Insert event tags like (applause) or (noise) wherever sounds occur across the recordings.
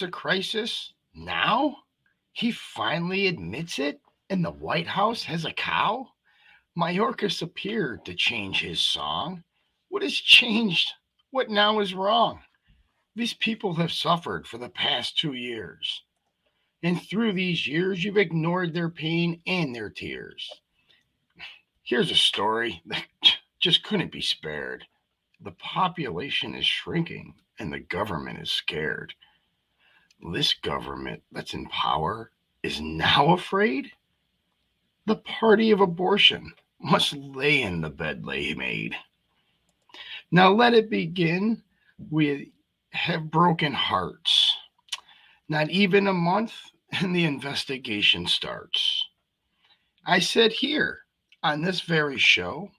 It's a crisis? Now? He finally admits it, and the White House has a cow? Mayorkas appeared to change his song. What has changed? What now is wrong? These people have suffered for the past two years. And through these years, you've ignored their pain and their tears. Here's a story that just couldn't be spared. The population is shrinking and the government is scared. This government that's in power is now (laughs) afraid? The party of abortion must lay in the bed they made. Now let it begin. We have broken hearts. Not even a month, and the investigation starts. I said here on this very show,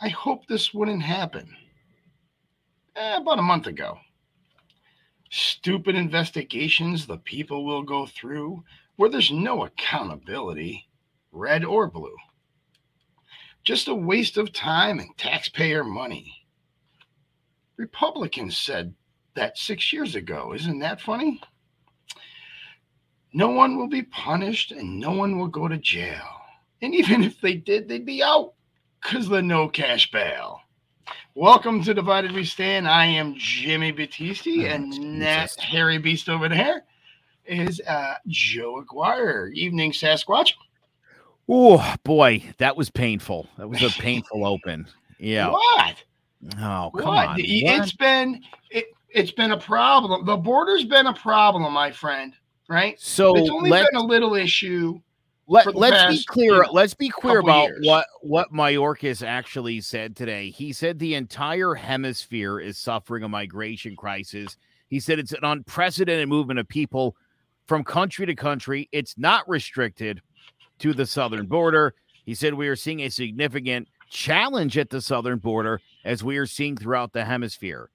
I hope this wouldn't happen. Eh, about a month ago. Stupid investigations the people will go through where there's no accountability, red or blue. Just a waste of time and taxpayer money. Republicans said that six years ago. Isn't that funny? No one will be punished and no one will go to jail. And even if they did, they'd be out because the no cash bail. Welcome to Divided We Stand. I am Jimmy Battisti, oh, and that hairy beast over there is uh, Joe Aguirre. Evening, Sasquatch. Oh boy, that was painful. That was a (laughs) painful open. Yeah. What? Oh, come what? on. It's what? been it, it's been a problem. The border's been a problem, my friend. Right. So it's only been a little issue let, let's be clear. Let's be clear about years. what what Mayorkas actually said today. He said the entire hemisphere is suffering a migration crisis. He said it's an unprecedented movement of people from country to country. It's not restricted to the southern border. He said we are seeing a significant challenge at the southern border as we are seeing throughout the hemisphere.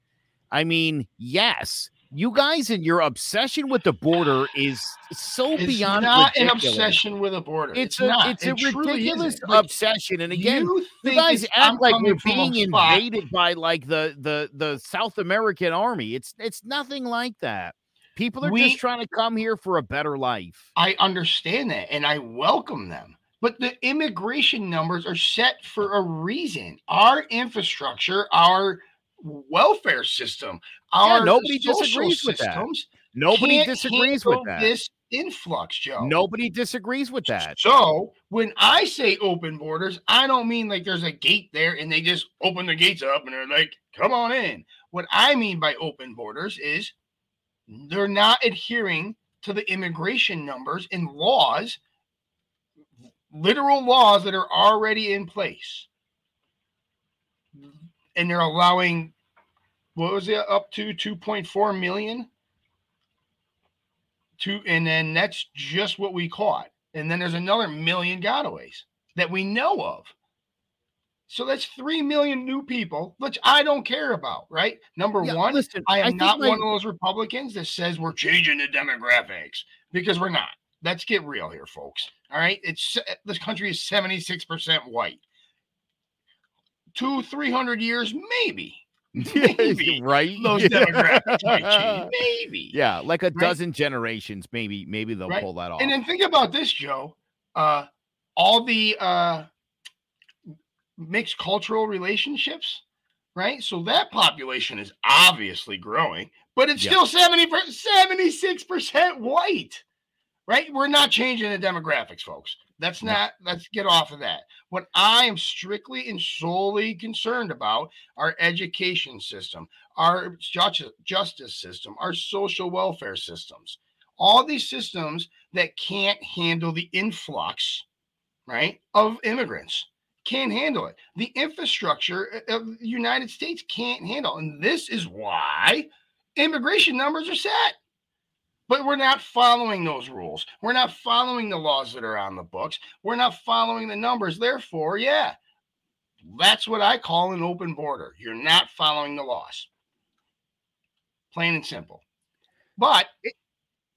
I mean, yes, you guys and your obsession with the border is so it's beyond not ridiculous. an obsession with a border. It's, it's a not. it's it a ridiculous obsession. And again, you, you guys act like we're being invaded by like the the the South American army. It's it's nothing like that. People are we, just trying to come here for a better life. I understand that and I welcome them. But the immigration numbers are set for a reason. Our infrastructure, our welfare system. Our yeah, nobody disagrees with that. Nobody disagrees with that. This influx, Joe. Nobody disagrees with that. So when I say open borders, I don't mean like there's a gate there and they just open the gates up and they're like, come on in. What I mean by open borders is they're not adhering to the immigration numbers and laws, literal laws that are already in place and they're allowing what was it up to 2.4 million? Two and then that's just what we caught. And then there's another million gotaways that we know of. So that's 3 million new people which i don't care about right? Number yeah, one listen, i am I not my... one of those republicans that says we're changing the demographics because we're not. Let's get real here folks. All right? It's this country is 76% white two, three hundred years, maybe. (laughs) Maybe right. Those (laughs) demographics might change. Maybe. Yeah, like a right? dozen generations, maybe, maybe they'll right? pull that off. And then think about this, Joe. Uh, all the uh, mixed cultural relationships, right? So that population is obviously growing, but it's still 70 76% white, right? We're not changing the demographics, folks. That's not, let's get off of that. What I am strictly and solely concerned about our education system, our justice system, our social welfare systems, all these systems that can't handle the influx, right, of immigrants. Can't handle it. The infrastructure uh, of the United States can't handle. And this is why immigration numbers are set. But we're not following those rules. We're not following the laws that are on the books. We're not following the numbers. Therefore, yeah, that's what I call an open border. You're not following the laws. Plain and simple. But,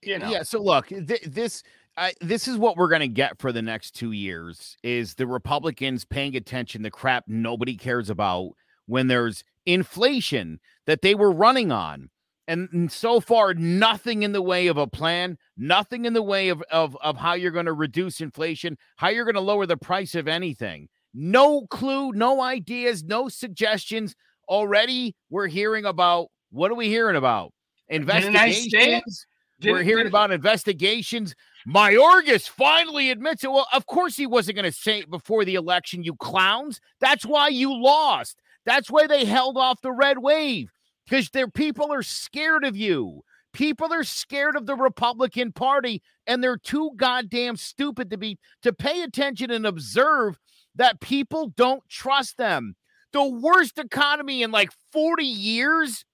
you know. Yeah. So, look, th- this. I, this is what we're going to get for the next two years is the republicans paying attention to crap nobody cares about when there's inflation that they were running on And, and, so far, nothing in the way of a plan, nothing in the way of, of, of how you're going to reduce inflation, how you're going to lower the price of anything. No clue, no ideas, no suggestions. Already, we're hearing about what are we hearing about? Investigations. We're hearing about investigations. Mayorkas finally admits it. Well, of course he wasn't going to say it before the election, you clowns. That's why you lost. That's why they held off the red wave because their people are scared of you. People are scared of the Republican Party, and they're too goddamn stupid to be to pay attention and observe that people don't trust them. The worst economy in like 40 years,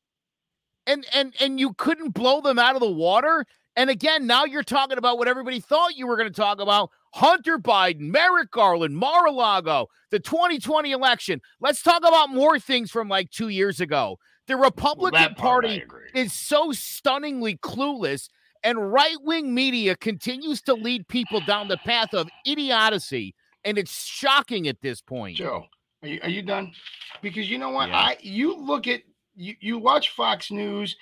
and and and you couldn't blow them out of the water. And again, now you're talking about what everybody thought you were going to talk about Hunter Biden, Merrick Garland, Mar a Lago, the 2020 election. Let's talk about more things from like two years ago. The Republican well, Party is so stunningly clueless, and right wing media continues to lead people down the path of idiocy. And it's shocking at this point. Joe, are you, are you done? Because you know what? Yeah. I you look at you, you watch Fox News,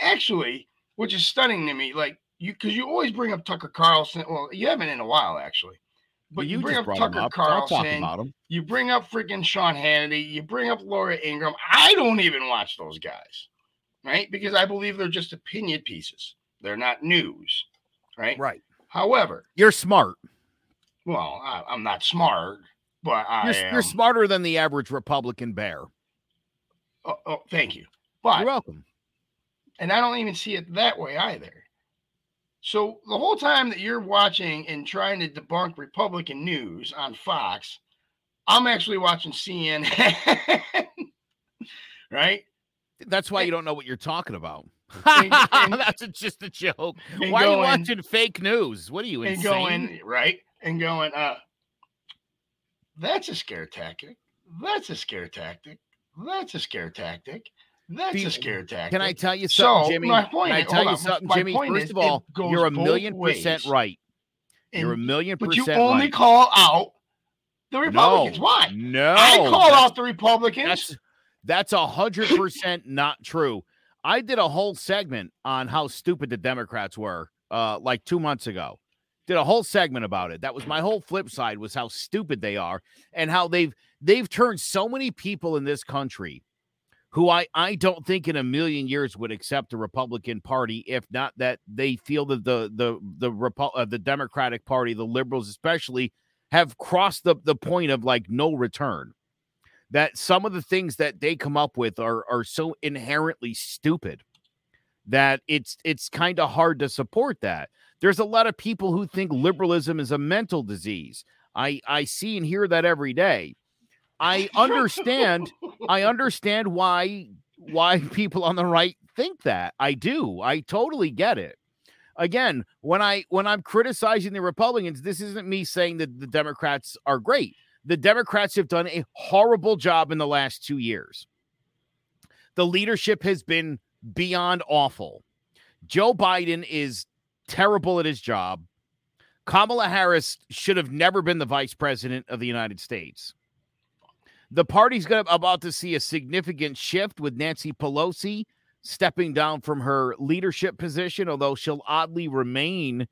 actually which is stunning to me. Like you, because you always bring up Tucker Carlson. Well, you haven't in a while actually, but you, you bring up Tucker up. Carlson. You bring up freaking Sean Hannity. You bring up Laura Ingraham. I don't even watch those guys, right? Because I believe they're just opinion pieces. They're not news, right? Right. However, you're smart. Well, I, am not smart, but I you're, you're, smarter than the average Republican bear. Oh, oh, thank you. But you're welcome. And I don't even see it that way either. So the whole time that you're watching and trying to debunk Republican news on Fox, I'm actually watching CNN. (laughs) right? That's why you don't know what you're talking about. (laughs) And, and, That's just a joke. Why going, are you watching fake news? What are you insane? And going right and going. Uh, that's a scare tactic. That's a scare tactic. That's a scare tactic. That's a scare tactic. Can I tell you something, so, Jimmy? My point can I tell you on, something, Jimmy? First of all, you're a million percent right. And, you're a million percent But you only right. call out the Republicans. No, Why? No. I call out the Republicans. That's that's a hundred percent not true. I did a whole segment on how stupid the Democrats were uh like two months ago. Did a whole segment about it. That was my whole flip side was how stupid they are and how they've they've turned so many people in this country who I, I don't think in a million years would accept the Republican Party if not that they feel that the the the uh, the Democratic Party, the liberals especially, have crossed the, the point of like no return. That some of the things that they come up with are are so inherently stupid that it's it's kind of hard to support that. There's a lot of people who think liberalism is a mental disease. I I see and hear that every day. I understand. I understand why why people on the right think that. I do. I totally get it. Again, when I when I'm criticizing the Republicans, this isn't me saying that the Democrats are great. The Democrats have done a horrible job in the last 2 years. The leadership has been beyond awful. Joe Biden is terrible at his job. Kamala Harris should have never been the vice president of the United States. The party's gonna, about to see a significant shift with Nancy Pelosi stepping down from her leadership position, although she'll oddly remain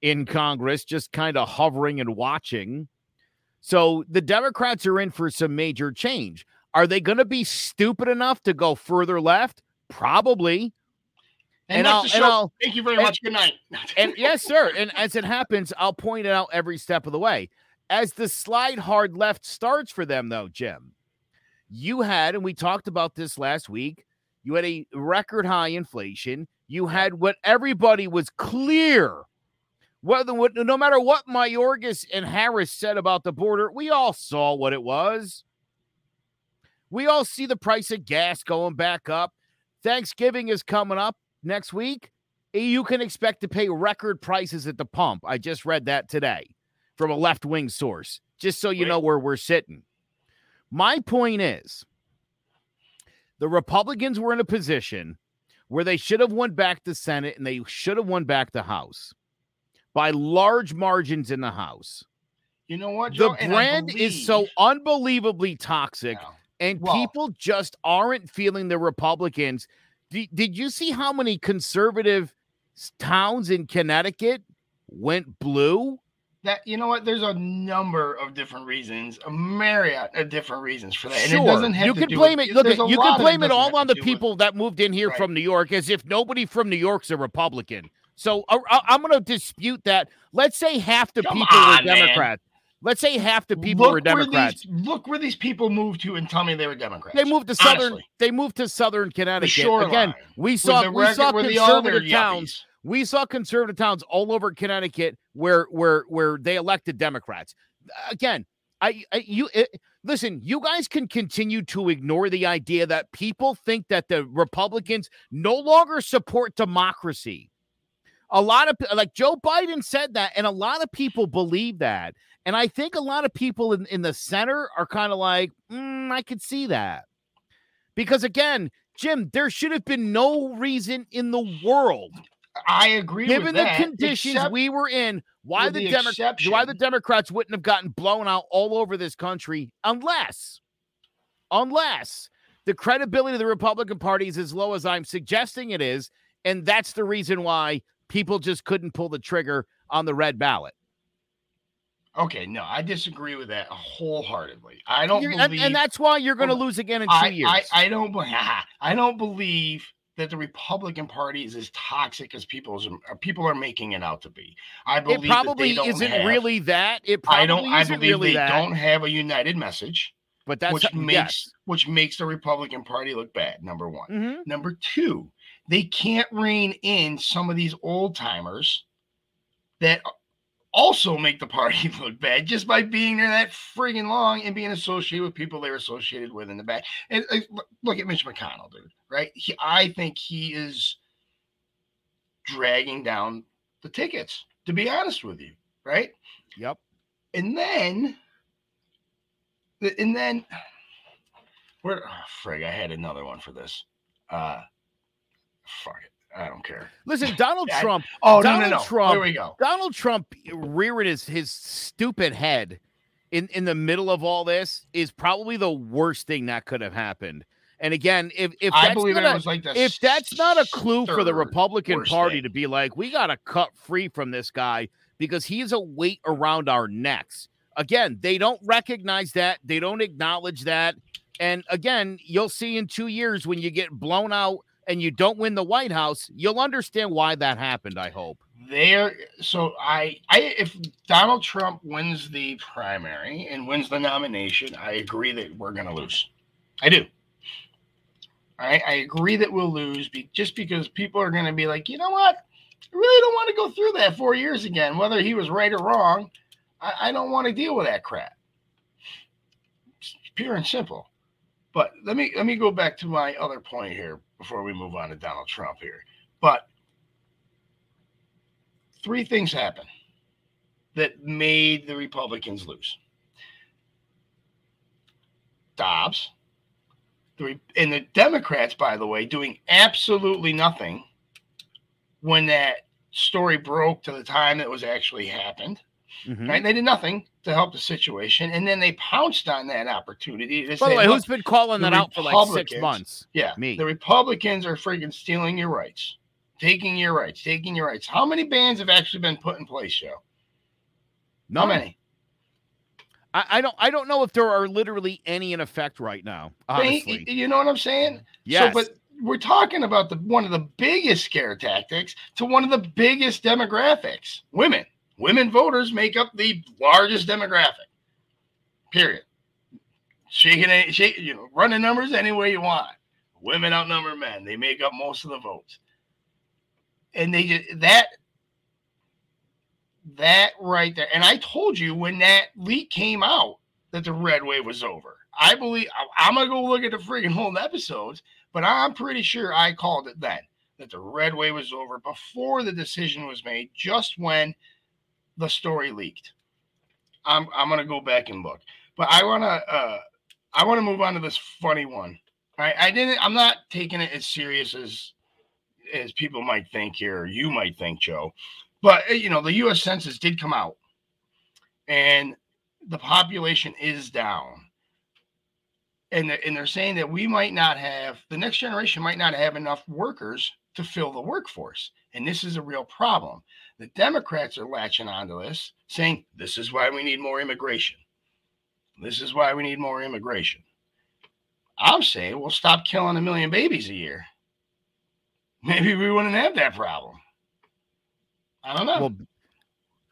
in Congress, just kind of hovering and watching. So the Democrats are in for some major change. Are they going to be stupid enough to go further left? Probably. And, and, I'll, and I'll, thank you very and, much. Good night. (laughs) and yes, sir. And as it happens, I'll point it out every step of the way as the slide hard left starts for them, though, Jim, you had, and we talked about this last week, you had a record high inflation. You had what everybody was clear. Whether what, no matter what Mayorkas and Harris said about the border, we all saw what it was. We all see the price of gas going back up. Thanksgiving is coming up next week. You can expect to pay record prices at the pump. I just read that today from a left wing source, just so you Wait. know where we're sitting. My point is the Republicans were in a position where they should have won back the Senate and they should have won back the House by large margins in the House. You know what? Joe? The brand believe... is so unbelievably toxic, and well, people just aren't feeling the Republicans did, did you see how many conservative towns in Connecticut went blue? That you know what? There's a number of different reasons, a myriad of different reasons for that. Sure. It doesn't have you can blame with, it. Look, you can blame it all on the do with- people that moved in here Right. from New York, as if nobody from New York's a Republican. So uh, I'm going to dispute that. Let's say half the Come people were on, man. Democrats. Let's say half the people look were where Democrats. these, look where these people moved to, and tell me they were Democrats. They moved to southern. Honestly. They moved to southern Connecticut. Again, we saw the we saw with the other conservative towns. We saw conservative towns all over Connecticut where where where they elected Democrats. Again, I, I you it, listen. You guys can continue to ignore the idea that people think that the Republicans no longer support democracy. A lot of like Joe Biden said that, and a lot of people believe that. And I think a lot of people in, in the center are kind of like, "Mm, I could see that. Because again, Jim, there should have been no reason in the world I agree. given the that, conditions we were in, why the, the Demo- why the Democrats wouldn't have gotten blown out all over this country unless, unless the credibility of the Republican Party is as low as I'm suggesting it is, and that's the reason why people just couldn't pull the trigger on the red ballot. Okay, no, I disagree with that wholeheartedly. I don't You're- believe, and, and that's why you're going to oh, lose again in two I, years. I, I don't, (laughs) I don't believe that the Republican Party is as toxic as people's people are making it out to be. I believe it probably isn't have- really that. It probably I don't. I believe really they that. don't have a united message, but that's which makes yes. which makes the Republican Party look bad. Number one. Mhm. Number two, they can't rein in some of these old timers that also make the party (laughs) look bad just by being there that friggin' long and being associated with people they're associated with in the back. And look- look at Mitch McConnell, dude. Right? He, I think he is dragging down the tickets. To be honest with you, right? Yep. And then, and then, where? Oh, frig, I had another one for this. Uh, fuck it, I don't care. Listen, Donald (laughs) I- Trump. Oh no, Donald no, no. Trump- Here we go. Donald Trump rearing his his stupid head in in the middle of all this is probably the worst thing that could have happened. And again, if if I that's it was like if that's not a clue for the Republican Party thing. to be like, we got to cut free from this guy because he's a weight around our necks. Again, they don't recognize that. They don't acknowledge that. And again, you'll see in two years when you get blown out and you don't win the White House, you'll understand why that happened. I hope. there so i i if donald trump wins the primary and wins the nomination i agree that we're going to lose. I do. I, I agree that we'll lose be, just because people are going to be like you know what? I really don't want to go through that four years again whether he was right or wrong. I, I don't want to deal with that crap. It's pure and simple but let me let me go back to my other point here before we move on to donald trump here but three things happened that made the Republicans lose. Dobbs, the, and the Democrats, by the way, doing absolutely nothing when that story broke to the time that was actually happened. Mhm. Right? They did nothing to help the situation, and then they pounced on that opportunity. By say, the way, who's been calling that out for like six months? yeah, Me. The Republicans are freaking stealing your rights, taking your rights, taking your rights. How many bans have actually been put in place, Joe? No, How many? I, I don't. I don't know if there are literally any in effect right now. They- Honestly, you know what I'm saying? yes. So, but we're talking about the one of the biggest scare tactics to one of the biggest demographics. Women, women voters make up the largest demographic. Period. Shaking shake, you know, run the numbers any way you want. Women outnumber men. They make up most of the votes. And they just that that right there. And I told you when that leak came out that the red wave was over. I believe I'm gonna go look at the friggin' whole episodes, but I'm pretty sure I called it then that the red wave was over before the decision was made, just when the story leaked. I'm I'm gonna go back and look, but I wanna uh I wanna move on to this funny one. Right, I didn't. I'm not taking it as serious as as people might think here, or you might think, Joe. But uh, you know, the U.S. Census did come out, and the population is down. and and they're saying that we might not have the next generation might not have enough workers to fill the workforce, and this is a real problem. The Democrats are latching onto this, saying this is why we need more immigration. This is why we need more immigration. I'm saying we'll stop killing a million babies a year. Maybe we wouldn't have that problem. I don't know. Well,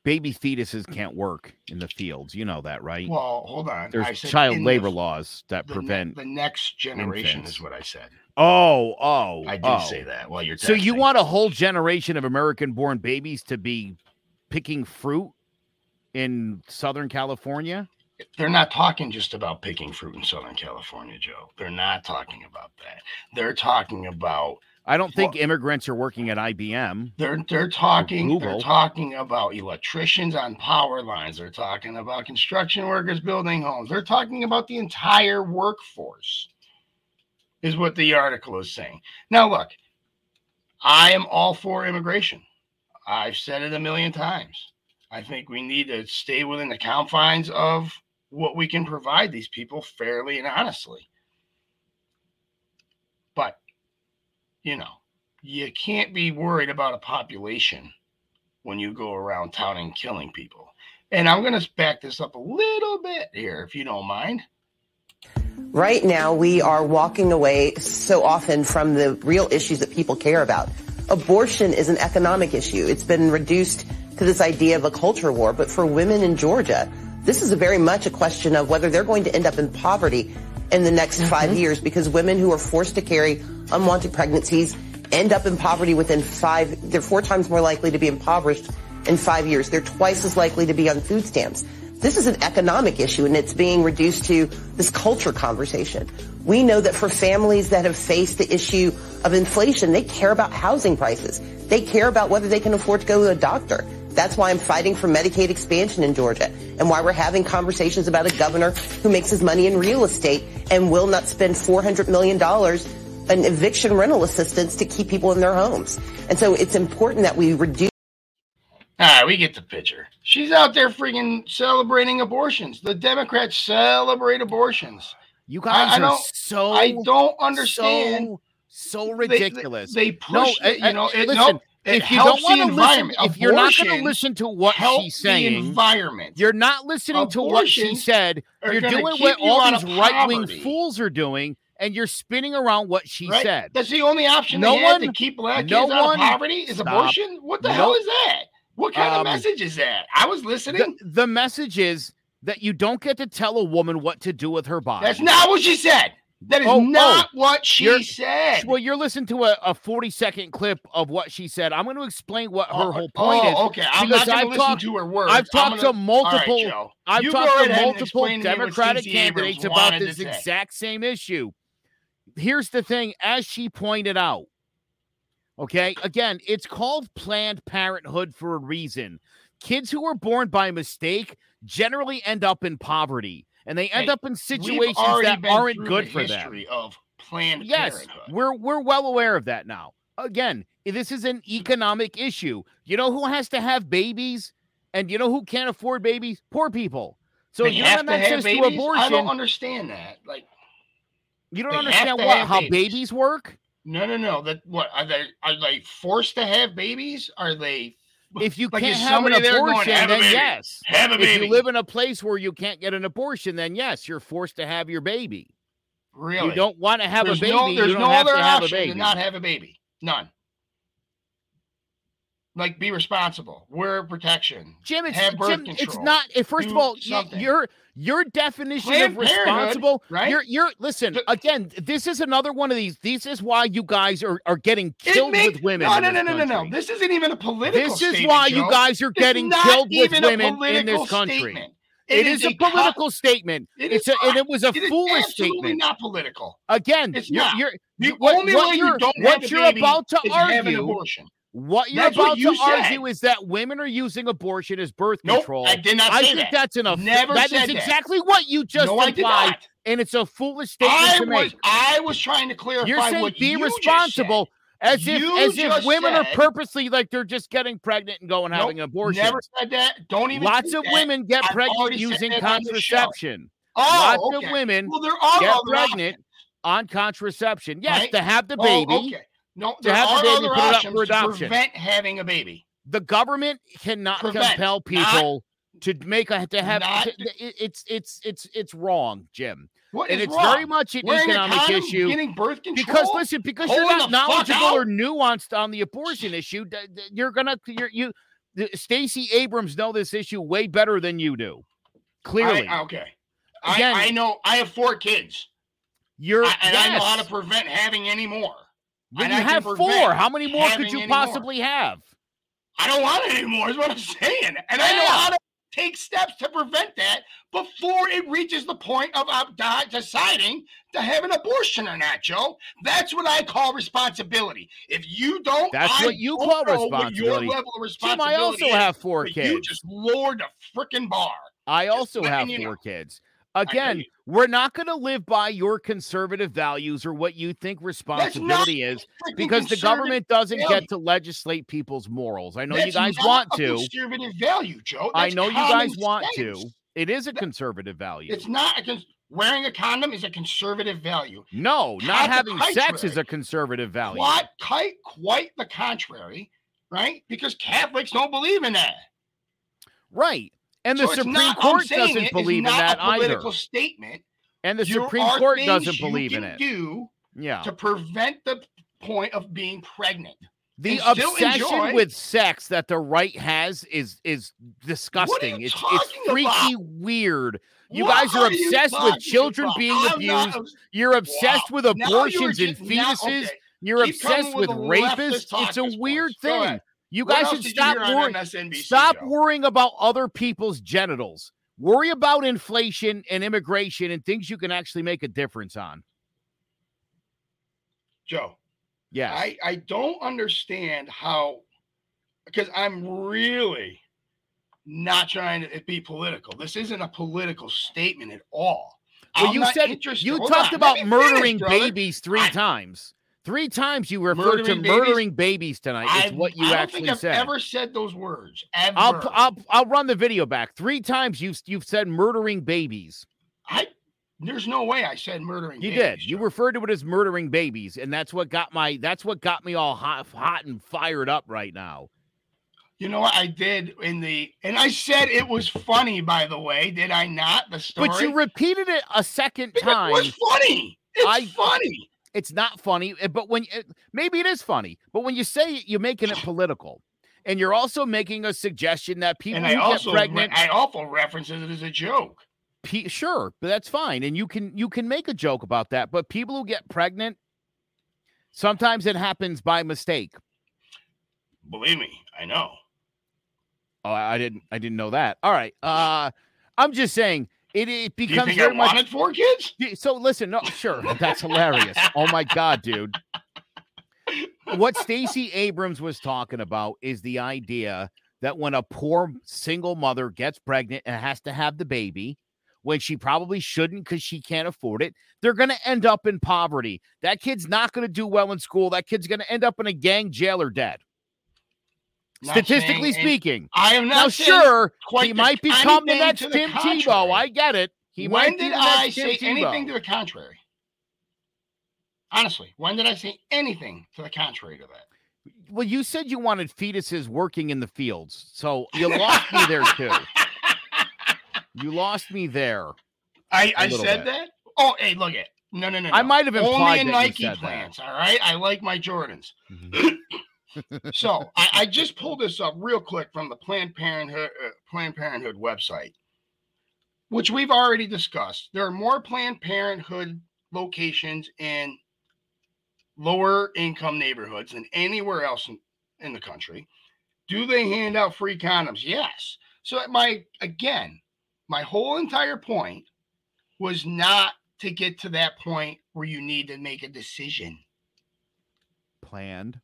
baby fetuses can't work in the fields. You know that, right? Well, hold on. There's child labor the, laws that the prevent ne- the next generation infants. is what I said. Oh, oh, I do oh. say that. Well, you're so you want a whole generation of American-born babies to be picking fruit in Southern California? They're not talking just about picking fruit in Southern California, Joe. They're not talking about that. They're talking about I don't think well, immigrants are working at IBM. They're they're talking they're talking about electricians on power lines. They're talking about construction workers building homes. They're talking about the entire workforce. Is what the article is saying. Now look, I am all for immigration. I've said it a million times. I think we need to stay within the confines of what we can provide these people fairly and honestly. But you know, you can't be worried about a population when you go around town and killing people. And I'm going to back this up a little bit here, if you don't mind. Right now, we are walking away so often from the real issues that people care about. Abortion is an economic issue. It's been reduced to this idea of a culture war. But for women in Georgia, this is very much a question of whether they're going to end up in poverty in the next mm-hmm. five years because women who are forced to carry unwanted pregnancies end up in poverty within five, they're four times more likely to be impoverished in five years. They're twice as likely to be on food stamps. This is an economic issue and it's being reduced to this culture conversation. We know that for families that have faced the issue of inflation, they care about housing prices. They care about whether they can afford to go to a doctor. That's why I'm fighting for Medicaid expansion in Georgia and why we're having conversations about a governor who makes his money in real estate and will not spend $400 million in eviction rental assistance to keep people in their homes. And so it's important that we reduce. All right, we get the picture. She's out there freaking celebrating abortions. The Democrats celebrate abortions. You guys I, I are so. I don't understand. So, so ridiculous. They, they, push. Eh, no, the, you eh, know, it, listen, no, if you don't want to listen, if you're not going to listen to what she's saying, environment. You're not listening to what she said. You're doing what all these right wing fools are doing, and you're spinning around what she right? said. That's the only option no one, to keep black no kids out one, of poverty is stop. abortion. What the hell is that? What kind um, of message is that? I was listening. The, the message is that you don't get to tell a woman what to do with her body. That's not what she said. That is oh, not oh, what she said. Well, you're listening to a, a 40 second clip of what she said. I'm going to explain what her oh, whole point oh, is. Okay, I'm not going to listen talked, to her words. I've talked gonna, to multiple. Right, I've talked to multiple Democratic candidates about this exact same issue. Here's the thing, as she pointed out. Okay, again, it's called Planned Parenthood for a reason. Kids who are born by mistake generally end up in poverty and they end hey, up in situations that aren't good for them. Of Planned yes, Parenthood. we're we're well aware of that now. Again, this is an economic issue. You know who has to have babies, and you know who can't afford babies? Poor people. So they you have, have access to abortion. I don't understand that. Like, you don't understand what how babies work. No, no, no. That what are they? Are they forced to have babies? Are they (laughs) if you like can't have an abortion, going, then yes. Have a baby. If you live in a place where you can't get an abortion, then yes, you're forced to have your baby. Really? You don't want to have there's a baby. No, there's no other option to not have a baby. None. Like be responsible, wear protection, Jim. It's have birth Jim, control, it's not. Eh, first of all, something. you're your definition Planned of responsible, right? You're you're listen again. This is another one of these. This is why you guys are are getting killed with women. No, no, no, no, no, no. This isn't even a political. This is why Joe. you guys are getting killed with women in this country. Statement. It, it is, is, a, political statement. It it's a, and it was a it foolish statement. Not political. Again, it's you're, not. You're, the what, only what way you don't what have you're about to argue. What you're that's about what you to said. argue is that women are using abortion as birth nope, control. I did not I think that. that's enough. Never that said is exactly what you just no, implied, and it's a foolish statement I to was, make. I was trying to clarify you're saying what be you responsible. As if, you as if women said, are purposely like they're just getting pregnant and going nope, having abortion. Never said that. Don't even. Lots of that. women get I've pregnant using contraception. Oh, Lots okay. of women well, there are get pregnant options. on contraception. Yes, right? to have the oh, baby. Oh, okay. No, there are other put it up for adoption. To prevent having a baby. The government cannot prevent, compel people not, to make a to have. Not, to, it's it's it's it's wrong, Jim. What and it's wrong? very much an Wearing economic issue. Getting birth control? Because listen, because you're not knowledgeable or nuanced on the abortion issue, you're gonna you're, you. Stacey Abrams know this issue way better than you do. Clearly, I, okay. Again, I, I, know. I have four kids. You're I, and yes. I know how to prevent having any more. When you have four, how many more could you possibly more. have? I don't want any more. Is what I'm saying, and yeah. I know how to take steps to prevent that before it reaches the point of uh, deciding to have an abortion or not, Joe. That's what I call responsibility. If you don't, that's I what you call responsibility. your level of responsibility. Tim, I also have four kids. You just lowered the freaking bar. I also have four know. kids. Again, we're not going to live by your conservative values or what you think responsibility is because the government doesn't value. get to legislate people's morals. I know That's you guys want to. Conservative value, Joe. That's I know you guys sense. want to. It is a conservative value. It's not a con- wearing a condom is a conservative value. No, not having sex is a conservative value. Quite, quite, quite the contrary, right? Because Catholics don't believe in that. Right. And the so Supreme Court doesn't believe in that either. Statement. And the Supreme Court doesn't believe in it. Do yeah. To prevent the point of being pregnant. The obsession with sex that the right has is is disgusting. It's it's freaky about? weird. You what guys are, are obsessed with children about? being I'm abused. Not, you're obsessed wow. with abortions and fetuses. Okay. You're Keep obsessed with rapists. It's a weird thing. You guys should stop worrying. Stop show? worrying about other people's genitals. Worry about inflation and immigration and things you can actually make a difference on. Joe. Yeah. I, I don't understand how because I'm really not trying to be political. This isn't a political statement at all. Well, I'm you said you talked on. about murdering finish, babies three I, times. Three times you referred murdering to murdering babies, babies tonight. Is what you actually I've said. Ever said those words? Ever. I'll I'll I'll run the video back. Three times you've you've said murdering babies. I there's no way I said murdering. You babies, did. You referred to it as murdering babies, and that's what got my that's what got me all hot hot and fired up right now. You know what I did in the and I said it was funny, by the way, did I not? The story. But you repeated it a second time. It was funny. It's I, funny. It's not funny, eh, but when it, maybe it is funny, but when you say it, you're making it political. And you're also making a suggestion that people and I also, get pregnant. I also references it as a joke. P- sure, but that's fine, and you can you can make a joke about that. But people who get pregnant, sometimes it happens by mistake. Believe me, I know. Oh, I didn't I didn't know that. All right, uh, I'm just saying it, it becomes Do you think very I much, wanted four kids. So listen, no, sure, that's hilarious. (laughs) oh my god, dude. What Stacey Abrams was talking about is the idea that when a poor single mother gets pregnant and has to have the baby, when she probably shouldn't because she can't afford it, they're going to end up in poverty. That kid's not going to do well in school. That kid's going to end up in a gang jail or dead. Statistically speaking, I am not now sure he might become the next Tim Tebow. I get it. He when did I say anything to the contrary? Honestly, when did I say anything to the contrary to that? Well, you said you wanted fetuses working in the fields, so you (laughs) lost me there too. You lost me there. I, I said bit. that. Oh, hey, look at no, no, no. I might have implied only in Nike plants. All right, I like my Jordans. Mm-hmm. (clears throat) so I, I, just pulled this up real quick from the Planned Parenthood uh, Planned Parenthood website, which we've already discussed. There are more Planned Parenthood locations in lower income neighborhoods than anywhere else in, in the country. Do they hand out free condoms? Yes. So my again, my whole entire point was not to get to that point where you need to make a decision. Planned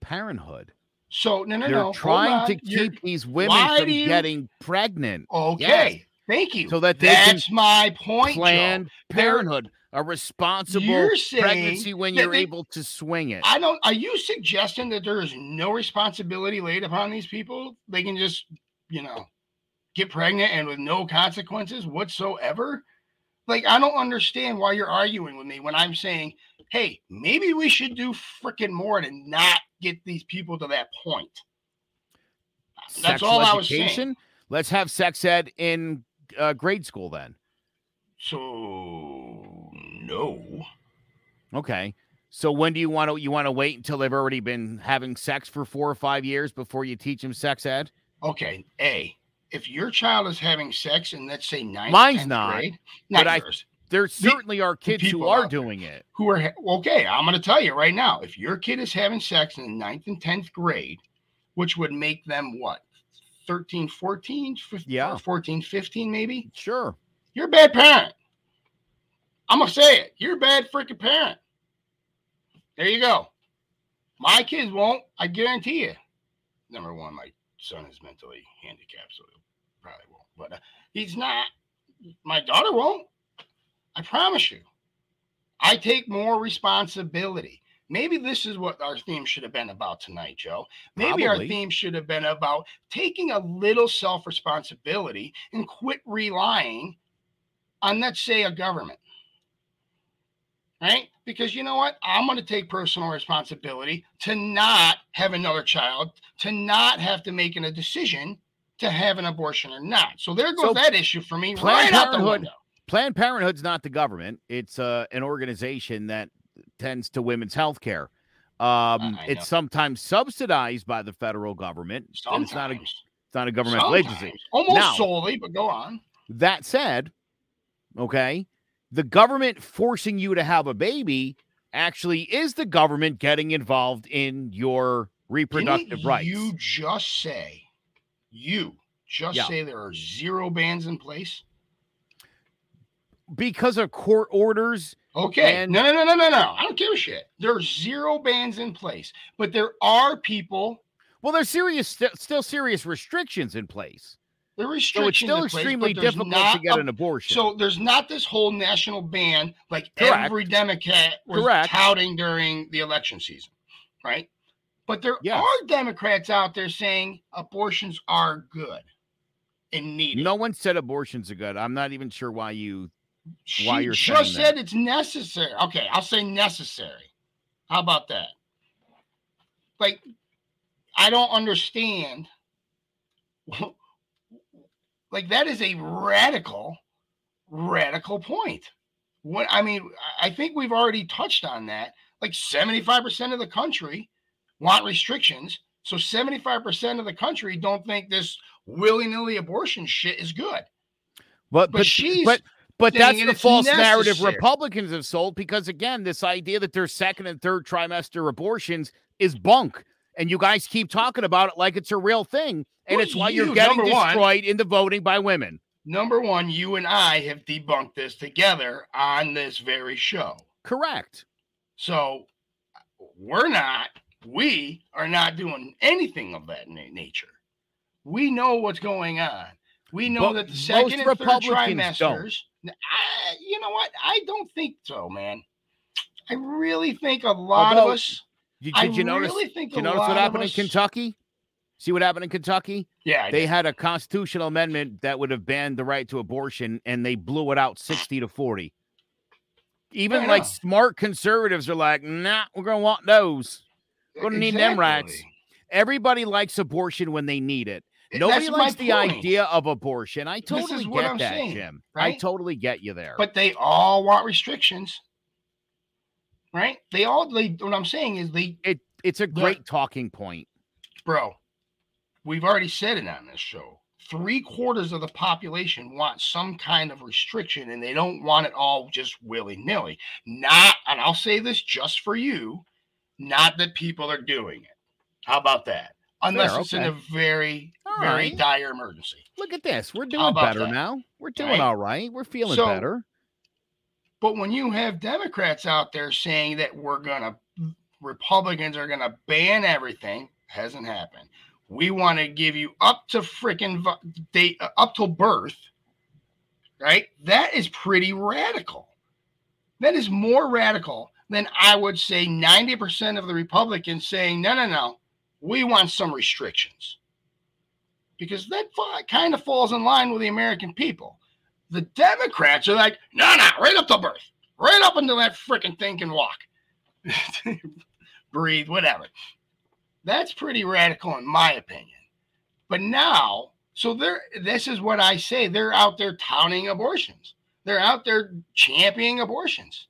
Parenthood. So no, no, They're no. trying to keep You're, these women from you... getting pregnant. Okay, yes. thank you. So that they that's my point. Planned Joe. Parenthood, a responsible pregnancy when you're they, able to swing it. I don't. Are you suggesting that there is no responsibility laid upon these people? They can just, you know, get pregnant and with no consequences whatsoever. Like, I don't understand why you're arguing with me when I'm saying, hey, maybe we should do freaking more to not get these people to that point. That's Sexual all I was saying. Let's have sex ed in uh, grade school then. So no. Okay. So when do you want to you want to wait until they've already been having sex for four or five years before you teach them sex ed? Okay. A. If your child is having sex in let's say ninth, mine's not, grade, not but yours. I, there certainly the, are kids who are doing it. Who are okay? I'm going to tell you right now. If your kid is having sex in ninth and tenth grade, which would make them what 13, 14, 15, yeah. 14, 15, maybe. Sure. You're a bad parent. I'm going to say it. You're a bad freaking parent. There you go. My kids won't. I guarantee you. Number one, my son is mentally handicapped, so he probably won't. But uh, he's not. My daughter won't. I promise you. I take more responsibility. Maybe this is what our theme should have been about tonight, Joe. Maybe Probably. our theme should have been about taking a little self responsibility and quit relying on, let's say, a government. Right? Because you know what? I'm going to take personal responsibility to not have another child, to not have to make a decision to have an abortion or not. So there goes so that issue for me Planned right out the window. Planned Parenthood's not the government. It's uh, an organization that tends to women's health care. Um, it's sometimes subsidized by the federal government. It's not a it's not a governmental sometimes. agency. Almost now, solely, but go on. That said, okay, the government forcing you to have a baby actually is the government getting involved in your reproductive Didn't rights. You just say, you just yeah. say there are zero bans in place because of court orders Okay. And no, no, no, no, no, no. I don't give a shit. There's zero bans in place, but there are people. Well, there's serious, st- still serious restrictions in place. The restrictions. So it's still extremely place, difficult to get a, an abortion. So there's not this whole national ban like Correct. every Democrat was Correct. touting during the election season, right? But there yes. are Democrats out there saying abortions are good and needed. No one said abortions are good. I'm not even sure why you she why you're just said that. it's necessary. Okay, I'll say necessary. How about that? Like, I don't understand. (laughs) like, that is a radical, radical point. What I mean, I think we've already touched on that. Like 75% of the country want restrictions. So 75% of the country don't think this willy-nilly abortion shit is good. But but, but she's but but that's the false necessary. narrative Republicans have sold because, again, this idea that there's second and third trimester abortions is bunk. And you guys keep talking about it like it's a real thing. And well, it's why you, are getting destroyed one, in the voting by women. Number one, you and I have debunked this together on this very show. Correct. So we're not, we are not doing anything of that nature. We know what's going on. We know but that the second and Republicans third trimesters. I, you know what? I don't think so, man. I really think a lot Although, of us. Did, did you notice? Really think you notice what happened us, in Kentucky? See what happened in Kentucky? Yeah, I they did. had a constitutional amendment that would have banned the right to abortion, and they blew it out sixty to forty. Even like smart conservatives are like, "Nah, we're gonna want those. We're gonna exactly. need them rights." Everybody likes abortion when they need it. Nobody That's likes the point. idea of abortion. I totally get I'm that, saying, Jim. Right? I totally get you there. But they all want restrictions, right? They all. They what I'm saying is they. It it's a great talking point, bro. We've already said it on this show. Three quarters of the population want some kind of restriction, and they don't want it all just willy nilly. Not, and I'll say this just for you, not that people are doing it. How about that? unless Fair, it's okay. in a very, all very right. dire emergency. Look at this. We're doing better that? now. We're doing right? all right. We're feeling so, better. But when you have Democrats out there saying that we're going to, Republicans are going to ban everything, hasn't happened. We want to give you up to freaking date, uh, up till birth, right? That is pretty radical. That is more radical than I would say 90% of the Republicans saying, no, no, no, we want some restrictions because that kind of falls in line with the American people. The Democrats are like, no, no, right up to birth, right up until that freaking thing can walk, (laughs) breathe, whatever. That's pretty radical, in my opinion. But now, so they're this is what I say. They're out there touting abortions. They're out there championing abortions.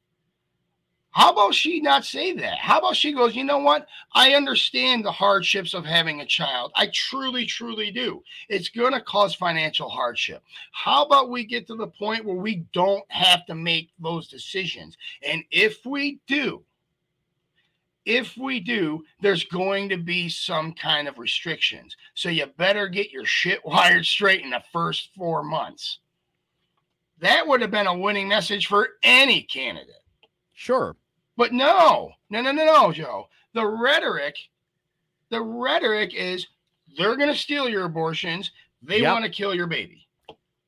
How about she not say that? How about she goes, you know what? I understand the hardships of having a child. I truly, truly do. It's going to cause financial hardship. How about we get to the point where we don't have to make those decisions? And if we do, if we do, there's going to be some kind of restrictions. So you better get your shit (laughs) wired straight in the first four months. That would have been a winning message for any candidate. Sure. But no, no, no, no, no, Joe. The rhetoric, the rhetoric is they're going to steal your abortions. They yep. want to kill your baby.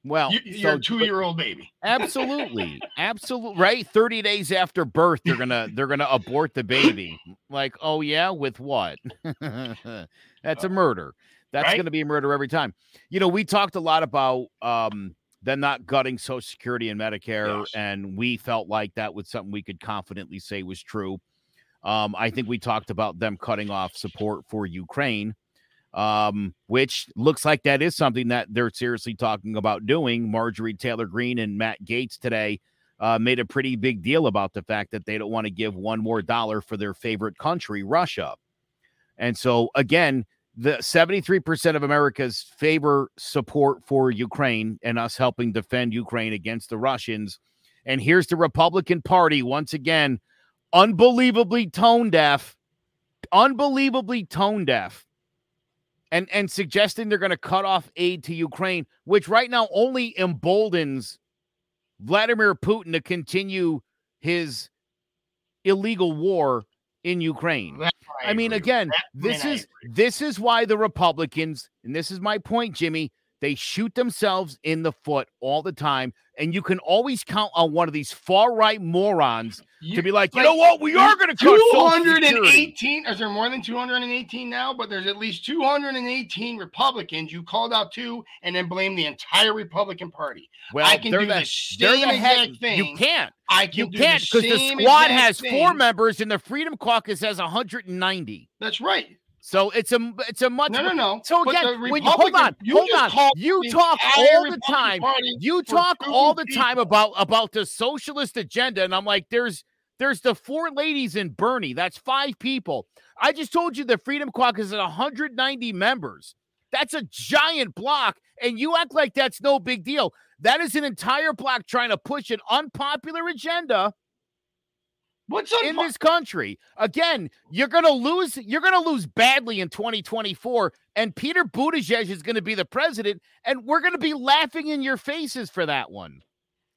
Well, you, your two-year-old baby. Absolutely, absolutely. Right, thirty days after birth, they're gonna they're gonna abort the baby. Like, oh yeah, with what? (laughs) That's a murder. That's right? gonna be a murder every time. You know, we talked a lot about um them not gutting Social Security and Medicare, yes. and we felt like that was something we could confidently say was true. Um, I think we talked about them cutting off support for Ukraine um, which looks like that is something that they're seriously talking about doing. Marjorie Taylor Greene and Matt Gaetz today uh, made a pretty big deal about the fact that they don't want to give one more dollar for their favorite country, Russia. And so, again, the 73% of America's favor support for Ukraine and us helping defend Ukraine against the Russians. And here's the Republican Party once again, unbelievably tone deaf, unbelievably tone deaf and and suggesting they're going to cut off aid to Ukraine, which right now only emboldens Vladimir Putin to continue his illegal war in Ukraine. I, I mean, again, this is this is why the Republicans, and this is my point, Jimmy, they shoot themselves in the foot all the time and you can always count on one of these far right morons you, to be like, you like, know what, we are going to 218. Is there more than 218 now? But there's at least 218 Republicans. You called out two and then blame the entire Republican Party. Well, I can do the, the same the exact thing. You can't. I can you can't because the, the squad has thing. four members and the Freedom Caucus has 190. That's right. So it's a it's a much no no no. So again, when you, hold on, hold on. You talk all the time. You talk all the time about about the socialist agenda, and I'm like, there's there's the four ladies in Bernie. That's five people. I just told you the Freedom Caucus is 190 members. That's a giant block, and you act like that's no big deal. That is an entire block trying to push an unpopular agenda What's in this country? Again, you're gonna lose. You're gonna lose badly in 2024, and Peter Buttigieg is gonna be the president, and we're gonna be laughing in your faces for that one,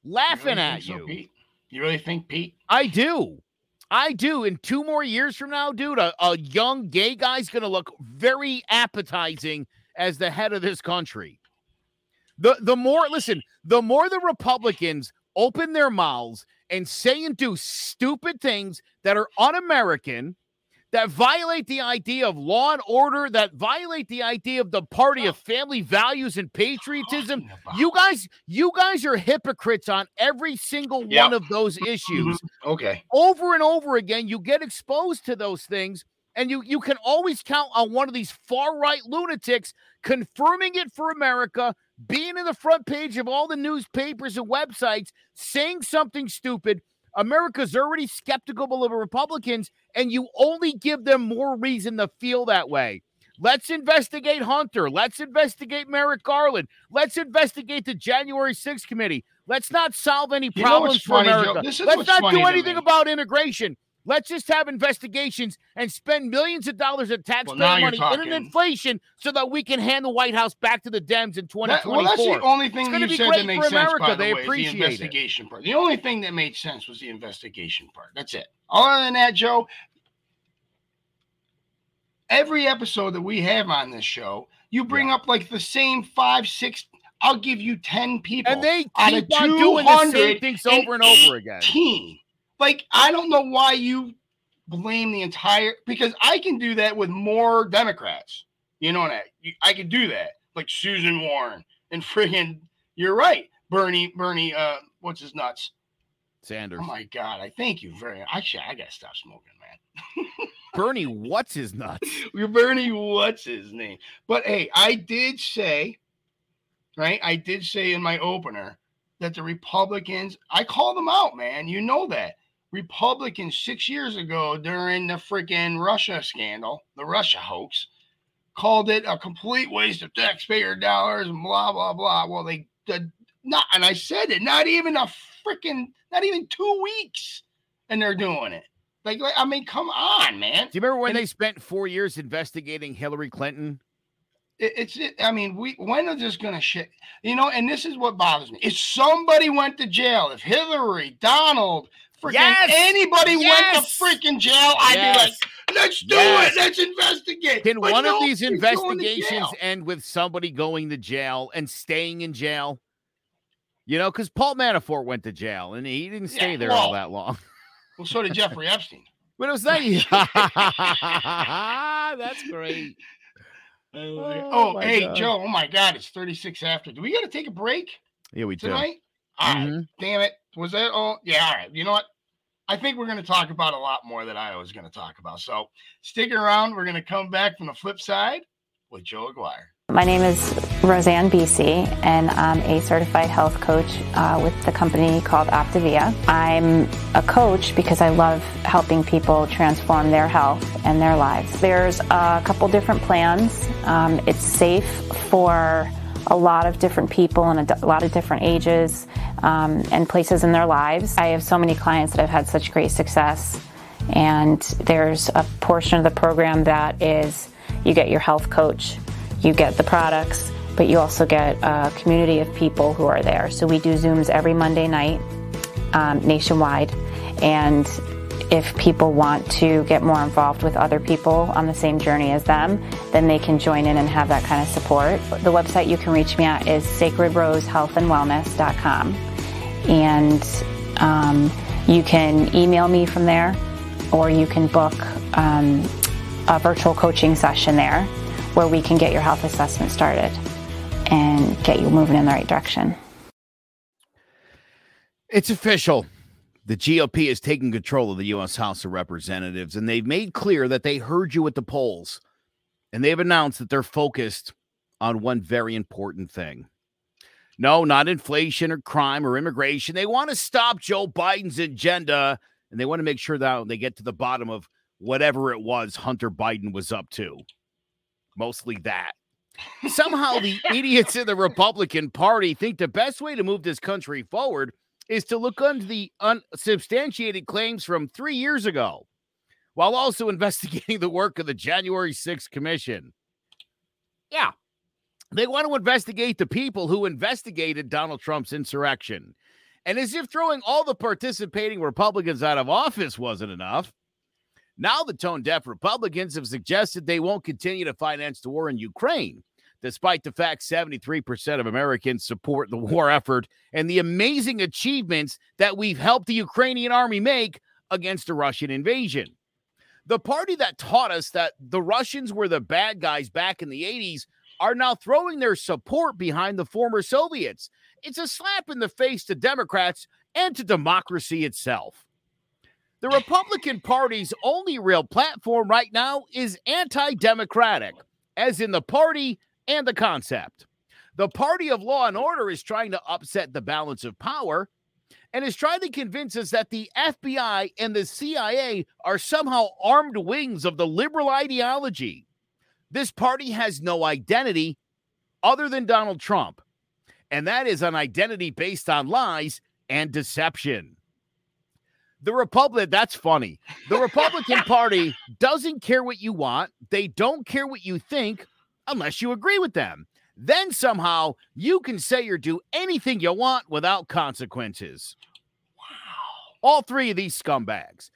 laughing at so, you. Pete? You really think, Pete? I do. I do. In two more years from now, dude, a, a young gay guy's gonna look very appetizing as the head of this country. The the more listen, the more the Republicans open their mouths and say and do stupid things that are un American, that violate the idea of law and order, that violate the idea of the party of family values and patriotism. You guys, you guys are hypocrites on every single yep. one of those mm-hmm. issues. okay. Over and over again, you get exposed to those things. And you, you can always count on one of these far right lunatics confirming it for America, being in the front page of all the newspapers and websites, saying something stupid. America's already skeptical of Republicans, and you only give them more reason to feel that way. Let's investigate Hunter. Let's investigate Merrick Garland. Let's investigate the January 6th committee. Let's not solve any problems for funny, America. Let's not do anything about immigration. Let's just have investigations and spend millions of dollars of taxpayer well, money in an inflation so that we can hand the White House back to the Dems in 2024. That, well, that's the only thing that you said that makes sense, America. by the they way, appreciate the investigation it. part. The only thing that made sense was the investigation part. That's it. Other than that, Joe, every episode that we have on this show, you bring yeah. up like the same five, six, I'll give you 10 people. And they keep on doing the same things over and over again. Like, I don't know why you blame the entire because I can do that with more Democrats. You know that I, I can do that, like Susan Warren and friggin' you're right. Bernie, Bernie, uh, what's his nuts? Sanders. Oh my God! I thank you very. Much. Actually, I gotta stop smoking, man. (laughs) Bernie, what's his nuts? You're Bernie, what's his name? But hey, I did say, right? I did say in my opener that the Republicans, I call them out, man. You know that. Republicans six years ago during the freaking Russia scandal, the Russia hoax, called it a complete waste of taxpayer dollars and blah blah blah. Well, they did not, and I said it. Not even a freaking, not even two weeks, and they're doing it. Like, like I mean, come on, man. Do you remember when and, they spent four years investigating Hillary Clinton? It, it's, it, I mean, we when are this gonna shit? You know, and this is what bothers me. If somebody went to jail, if Hillary, Donald, freaking yes! anybody yes! went to freaking jail, I'd yes! be like, let's do it. Let's investigate. Can but one no, of these investigations end with somebody going to jail and staying in jail? You know, because Paul Manafort went to jail and he didn't stay yeah, there well, all that long. (laughs) well, so did Jeffrey Epstein. But it was that. (laughs) That's great. Oh, oh hey, God. Joe. Oh my God, it's 36 after. Do we got to take a break? Yeah, we tonight? do. Mm-hmm. damn it. Was that all? Yeah, all right. You know what? I think we're going to talk about a lot more that I was going to talk about. So stick around. We're going to come back from the flip side with Joe Aguirre. My name is Roseanne BC, and I'm a certified health coach uh, with the company called Optavia. I'm a coach because I love helping people transform their health and their lives. There's a couple different plans. Um, it's safe for a lot of different people and a, lot of different ages um, and places in their lives. I have so many clients that have had such great success, and there's a portion of the program that is you get your health coach, you get the products, but you also get a community of people who are there. So we do Zooms every Monday night um, nationwide, and if people want to get more involved with other people on the same journey as them, then they can join in and have that kind of support. The website you can reach me at is sacredrosehealthandwellness.com. And um, you can email me from there, or you can book um, a virtual coaching session there where we can get your health assessment started and get you moving in the right direction. It's official. The GOP is taking control of the U.S. House of Representatives, and they've made clear that they heard you at the polls. And they've announced that they're focused on one very important thing. No, not inflation or crime or immigration. They want to stop Joe Biden's agenda, and they want to make sure that they get to the bottom of whatever it was Hunter Biden was up to. Mostly that. Somehow the (laughs) idiots in the Republican Party think the best way to move this country forward – is to look under the unsubstantiated claims from three years ago while also (laughs) investigating the work of the January 6th Commission. Yeah, they want to investigate the people who investigated Donald Trump's insurrection. And as if throwing all the participating Republicans out of office wasn't enough, now the tone deaf Republicans have suggested they won't continue to finance the war in Ukraine despite the fact 73% of Americans support the war effort and the amazing achievements that we've helped the Ukrainian army make against the Russian invasion. The party that taught us that the Russians were the bad guys back in the 80s are now throwing their support behind the former Soviets. It's a slap in the face to Democrats and to democracy itself. The Republican Party's only real platform right now is anti democratic, as in the party and the concept. The party of law and order is trying to upset the balance of power and is trying to convince us that the FBI and the CIA are somehow armed wings of the liberal ideology. This party has no identity other than Donald Trump, and that is an identity based on lies and deception. The Republic, that's funny. The Republican (laughs) Party doesn't care what you want, they don't care what you think unless you agree with them. Then somehow you can say or do anything you want without consequences. Wow. All three of these scumbags.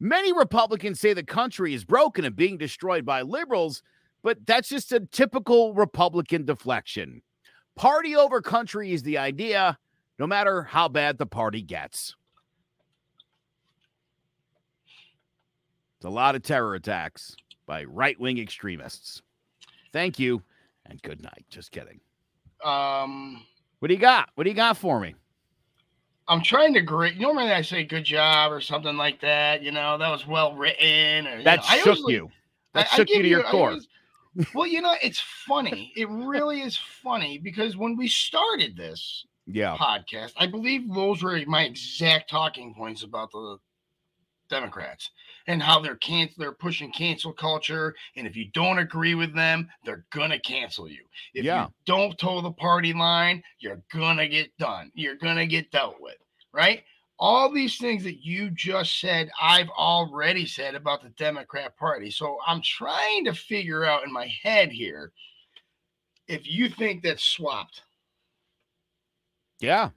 Many Republicans say the country is broken and being destroyed by liberals, but that's just a typical Republican deflection. Party over country is the idea, no matter how bad the party gets. It's a lot of terror attacks by right wing extremists. Thank you and good night. Just kidding. Um, What do you got? What do you got for me? I'm trying to great. Normally I say good job or something like that. You know, that was well written. Or, that know, shook you. That I, shook I you to your core. Always, well, you know, it's funny. It really is funny because when we started this yeah. podcast, I believe those were my exact talking points about the Democrats and how they're can they're pushing cancel culture. And if you don't agree with them, they're gonna cancel you. If yeah. you don't toe the party line, you're gonna get done. You're gonna get dealt with, right? All these things that you just said, I've already said about the Democrat Party. So I'm trying to figure out in my head here if you think that's swapped. Yeah.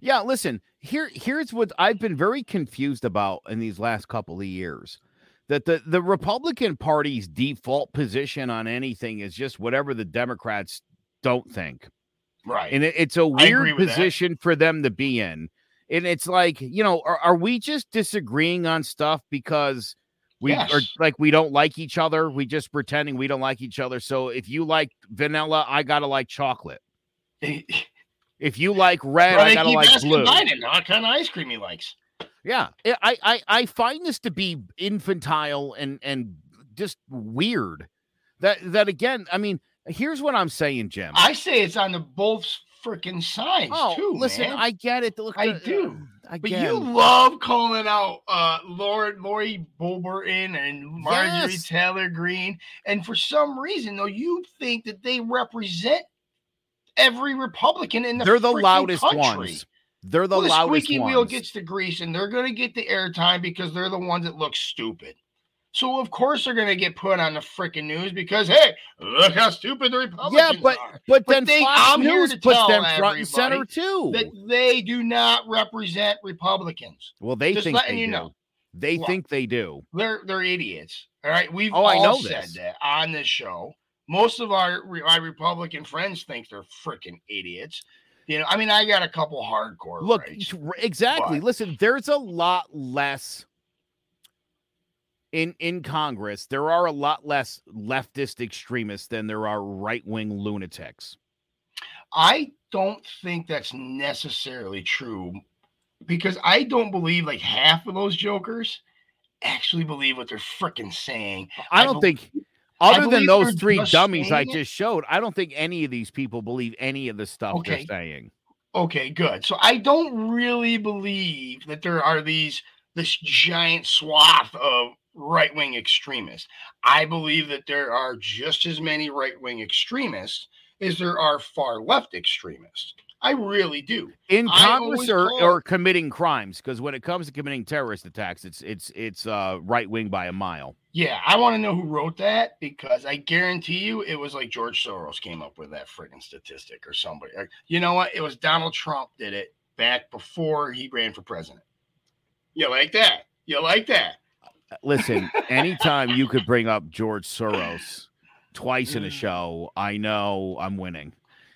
Yeah, listen, here here's what I've been very confused about in these last couple of years. That the, the Republican Party's default position on anything is just whatever the Democrats don't think. Right. And it, it's a weird position that. for them to be in. And it's like, you know, are, are we just disagreeing on stuff because we yes. are like we don't like each other? We just pretending we don't like each other. So if you like vanilla, I gotta like chocolate. (laughs) If you like red, well, I gotta like blue. Biden, what kind of ice cream he likes? Yeah, I, I I find this to be infantile and and just weird. That that again, I mean, here's what I'm saying, Jim. I say it's on the both freaking sides oh, too. Listen, man. I get it. Look, I uh, do. But you love calling out uh Lord Lori Boberton and Marjorie yes. Taylor Greene, and for some reason, though, you think that they represent every Republican in the they're the loudest country. ones. They're the, well, the loudest squeaky ones. wheel gets the grease, and they're going to get the airtime because they're the ones that look stupid. So of course they're going to get put on the freaking news because hey, look how stupid the Republicans are. yeah, but, are. But, but then they, Fox I'm News puts them front and center too. That they do not represent Republicans. Well, they Just think letting they you do. know. They well, think they do. They're they're idiots. All right, we've oh, all I know said this. that on this show most of our, our Republican friends think they're freaking idiots. You know, I mean, I got a couple hardcore. Look, rights, exactly. But... Listen, there's a lot less in in Congress. There are a lot less leftist extremists than there are right wing lunatics. I don't think that's necessarily true because I don't believe like half of those jokers actually believe what they're freaking saying. I don't I think other than those three dummies I just showed, I don't think any of these people believe any of the stuff okay. they're saying. Okay, good. So I don't really believe that there are these this giant swath of right wing extremists. I believe that there are just as many right wing extremists as there are far left extremists. I really do. In Congress or, or committing crimes, because when it comes to committing terrorist attacks, it's it's it's uh, right wing by a mile. Yeah, I want to know who wrote that because I guarantee you it was like George Soros came up with that freaking statistic or somebody. You know what? It was Donald Trump did it back before he ran for president. You like that? You like that? Uh, listen, anytime you could bring up George Soros twice in a (laughs) show, I know I'm winning.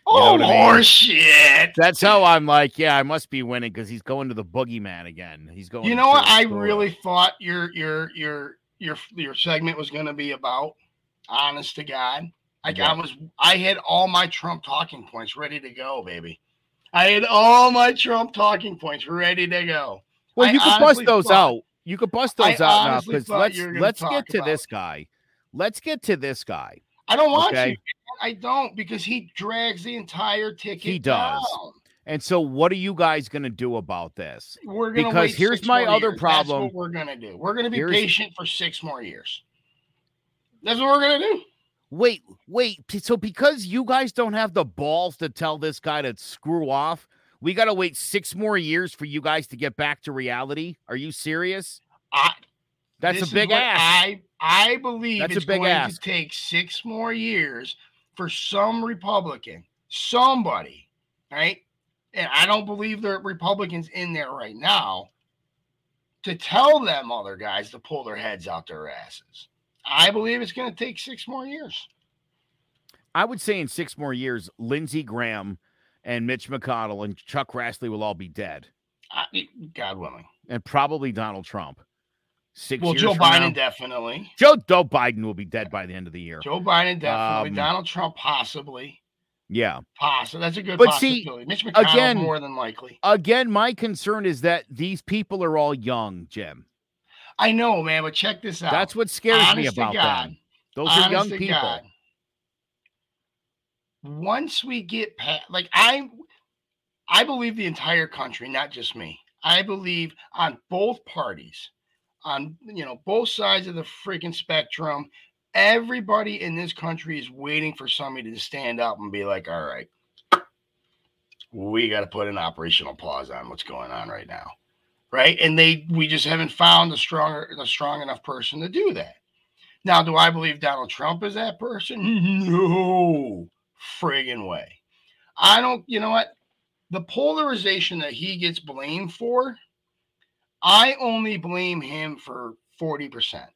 You oh, more I mean? shit. That's how I'm like, yeah, I must be winning because he's going to the boogeyman again. He's going. You know what? I really thought your your your your your segment was going to be about. Honest to God, like yeah. I was, I had all my Trump talking points ready to go, baby. I had all my Trump talking points ready to go. Well, I you could bust those thought, out. You could bust those I out now because let's let's get to this guy. Let's get to this guy. I don't want okay? to. I don't because he drags the entire ticket. He does. Down. And so, what are you guys going to do about this? We're to because here's my other years. problem. That's what we're going to do. We're going to be here's... patient for six more years. That's what we're going to do. Wait, wait. So, because you guys don't have the balls to tell this guy to screw off, we got to wait six more years for you guys to get back to reality. Are you serious? I. That's a big ass. I I believe That's it's going ask. to take six more years for some Republican, somebody, right? And I don't believe there are Republicans in there right now to tell them other guys to pull their heads out their asses. I believe it's going to take six more years. I would say in six more years, Lindsey Graham and Mitch McConnell and Chuck Grassley will all be dead. God willing. And probably Donald Trump. Six well, Joe Biden now. definitely. Joe Joe Biden will be dead by the end of the year. Joe Biden definitely. Um, Donald Trump possibly. Yeah. Possible. That's a good but possibility. See, Mitch McConnell again, more than likely. Again, my concern is that these people are all young, Jim. I know, man, but check this out. That's what scares Honest me about God, them. Those are young people. God, once we get past like I I believe the entire country, not just me. I believe on both parties, on you know, both sides of the freaking spectrum, everybody in this country is waiting for somebody to stand up and be like, all right, we got to put an operational pause on what's going on right now. Right. And they we just haven't found the stronger the strong enough person to do that. Now, do I believe Donald Trump is that person? No friggin' way. I don't, you know what? The polarization that he gets blamed for, I only blame him for 40%.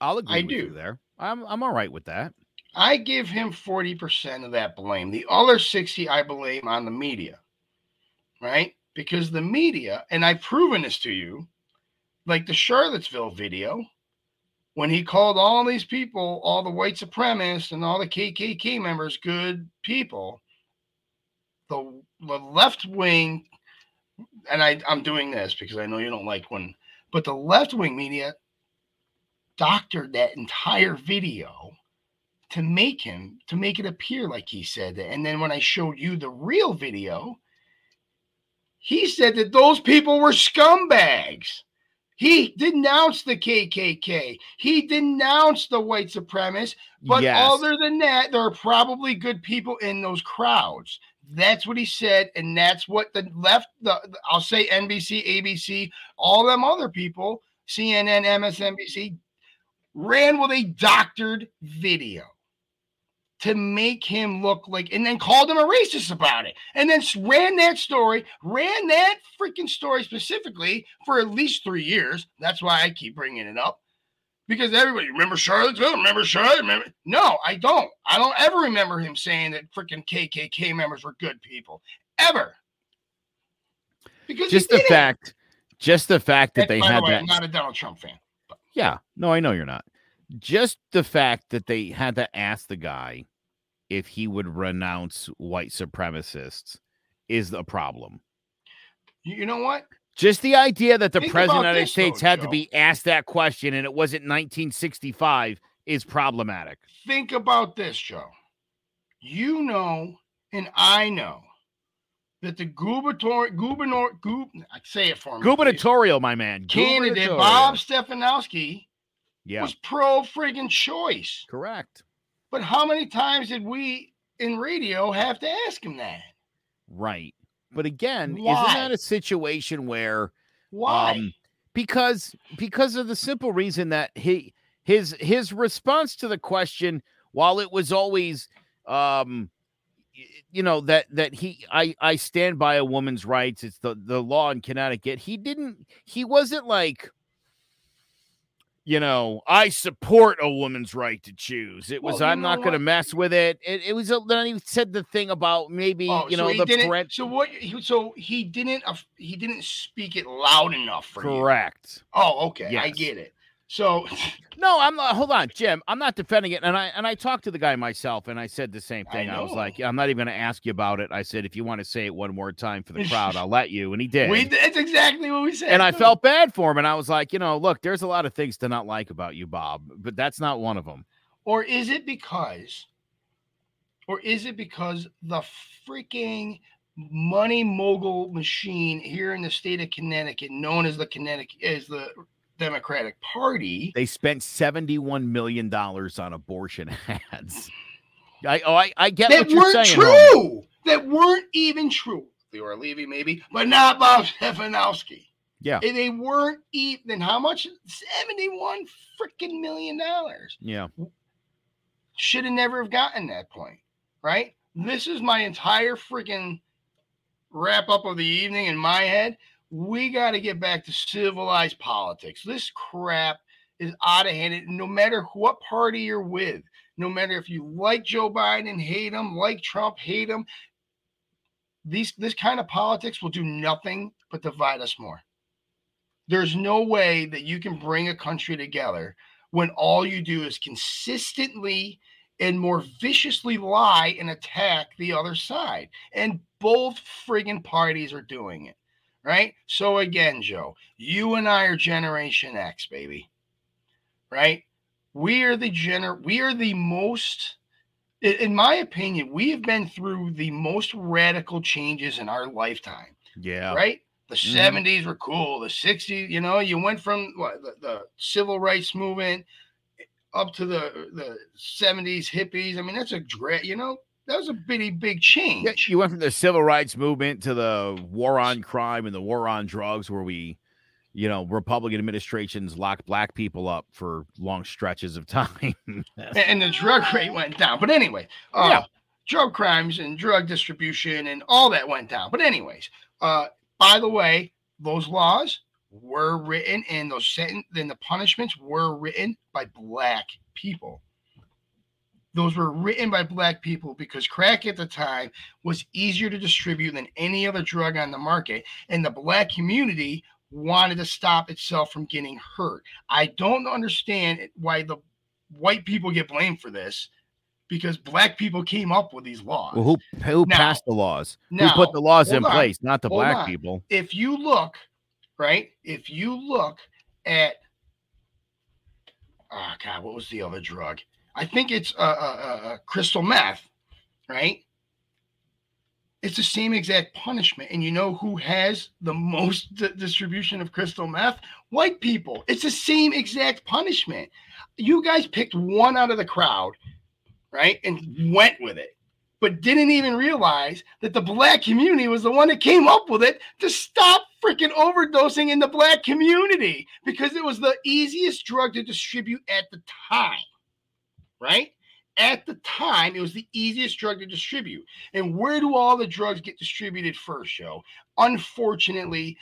I'll agree I do. there. I'm I'm all right with that. I give him 40% of that blame. The other 60 I blame on the media. Right? Because the media, and I've proven this to you, like the Charlottesville video, when he called all these people, all the white supremacists and all the KKK members, good people, the, the left wing, and I, I'm doing this because I know you don't like when, but the left wing media doctored that entire video to make him to make it appear like he said that. And then when I showed you the real video, he said that those people were scumbags. He denounced the KKK. He denounced the white supremacists. But yes. other than that, there are probably good people in those crowds. That's what he said, and that's what the left. The, I'll say NBC, ABC, all them other people, CNN, MSNBC, ran with a doctored video to make him look like, and then called him a racist about it, and then ran that story, ran that freaking story specifically for at least three years. That's why I keep bringing it up because everybody remember Charlottesville, remember Charlotte, remember. No, I don't. I don't ever remember him saying that freaking KKK members were good people ever. Because just the fact, just the fact that and they had the way, that. I'm not a Donald Trump fan. But. Yeah, no, I know you're not just the fact that they had to ask the guy if he would renounce white supremacists is a problem. You know what? Just the idea that the Think president of the United States though, had Joe. to be asked that question and it wasn't 1965 is problematic. Think about this, Joe. You know, and I know that the gubernatorial, gubernatorial, gub, say it for me. Gubernatorial, please. my man. Candidate Bob Stefanowski yeah. was pro friggin' choice. Correct. But how many times did we in radio have to ask him that? Right. But again, Why? isn't that a situation where why? Um, because because of the simple reason that he his his response to the question, while it was always um you know that that he I I stand by a woman's rights. It's the the law in Connecticut. He didn't. He wasn't like you know, I support a woman's right to choose. It was, well, I'm not going to mess with it. It, it was, a, then he said the thing about maybe, oh, you know, so the parent. So what, so he didn't, he didn't speak it loud enough for Correct. You. Oh, okay. Yes. I get it. So (laughs) no, I'm not. Hold on, Jim. I'm not defending it, and I and I talked to the guy myself, and I said the same thing. I, I was like, I'm not even going to ask you about it. I said, if you want to say it one more time for the (laughs) crowd, I'll let you, and he did. We, that's exactly what we said. And I felt bad for him, and I was like, you know, look, there's a lot of things to not like about you, Bob, but that's not one of them. Or is it because, or is it because the freaking money mogul machine here in the state of Connecticut, known as the Connecticut, as the Democratic Party. They spent $71 million on abortion ads. I, oh, I, I get that what you're saying. True. That weren't even true. Leora Levy, maybe, but not Bob Stefanowski. Yeah. And they weren't even how much? 71 freaking million dollars. Yeah. Should have never have gotten that point. Right? This is my entire freaking wrap up of the evening in my head we got to get back to civilized politics. This crap is out of hand. No matter what party you're with, no matter if you like Joe Biden, hate him, like Trump, hate him, these this kind of politics will do nothing but divide us more. There's no way that you can bring a country together when all you do is consistently and more viciously lie and attack the other side. And both friggin' parties are doing it. Right. So again, Joe, you and I are Generation X, baby. Right? We are the gener we are the most in my opinion, we have been through the most radical changes in our lifetime. Yeah. Right? The mm-hmm. 70s were cool. The 60s, you know, you went from what the, the civil rights movement up to the the 70s hippies. I mean, that's a great, you know, that was a bitty big change. Yeah, you went from the civil rights movement to the war on crime and the war on drugs, where we, you know, Republican administrations locked black people up for long stretches of (laughs) time. and the drug rate went down. But anyway, uh, yeah. drug crimes and drug distribution and all that went down. But anyways, uh, by the way, those laws were written and those sentence then the punishments were written by black people. Those were written by black people because crack at the time was easier to distribute than any other drug on the market. And the black community wanted to stop itself from getting hurt. I don't understand why the white people get blamed for this because black people came up with these laws. Well, who who now, passed the laws? Now, who put the laws in on, place? Not the black on. people. If you look, right? If you look at, oh God, what was the other drug? I think it's a, a, a crystal meth, right? It's the same exact punishment. And you know who has the most d- distribution of crystal meth? White people. It's the same exact punishment. You guys picked one out of the crowd, right? And went with it, but didn't even realize that the black community was the one that came up with it to stop freaking overdosing in the black community because it was the easiest drug to distribute at the time right? At the time, it was the easiest drug to distribute. And where do all the drugs get distributed first, Joe? Unfortunately,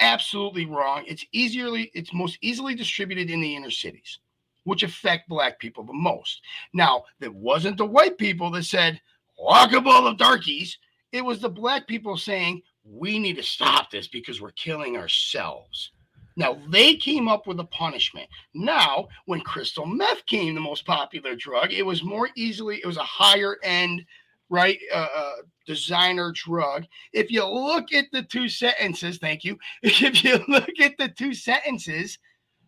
absolutely wrong. It's easily, it's most easily distributed in the inner cities, which affect black people the most. Now, it wasn't the white people that said, lock up all the darkies. It was the black people saying, we need to stop this because we're killing ourselves. Now they came up with a punishment. Now, when crystal meth came, the most popular drug, it was more easily, it was a higher end, right, uh, uh, designer drug. If you look at the two sentences, thank you. (laughs) If you look at the two sentences,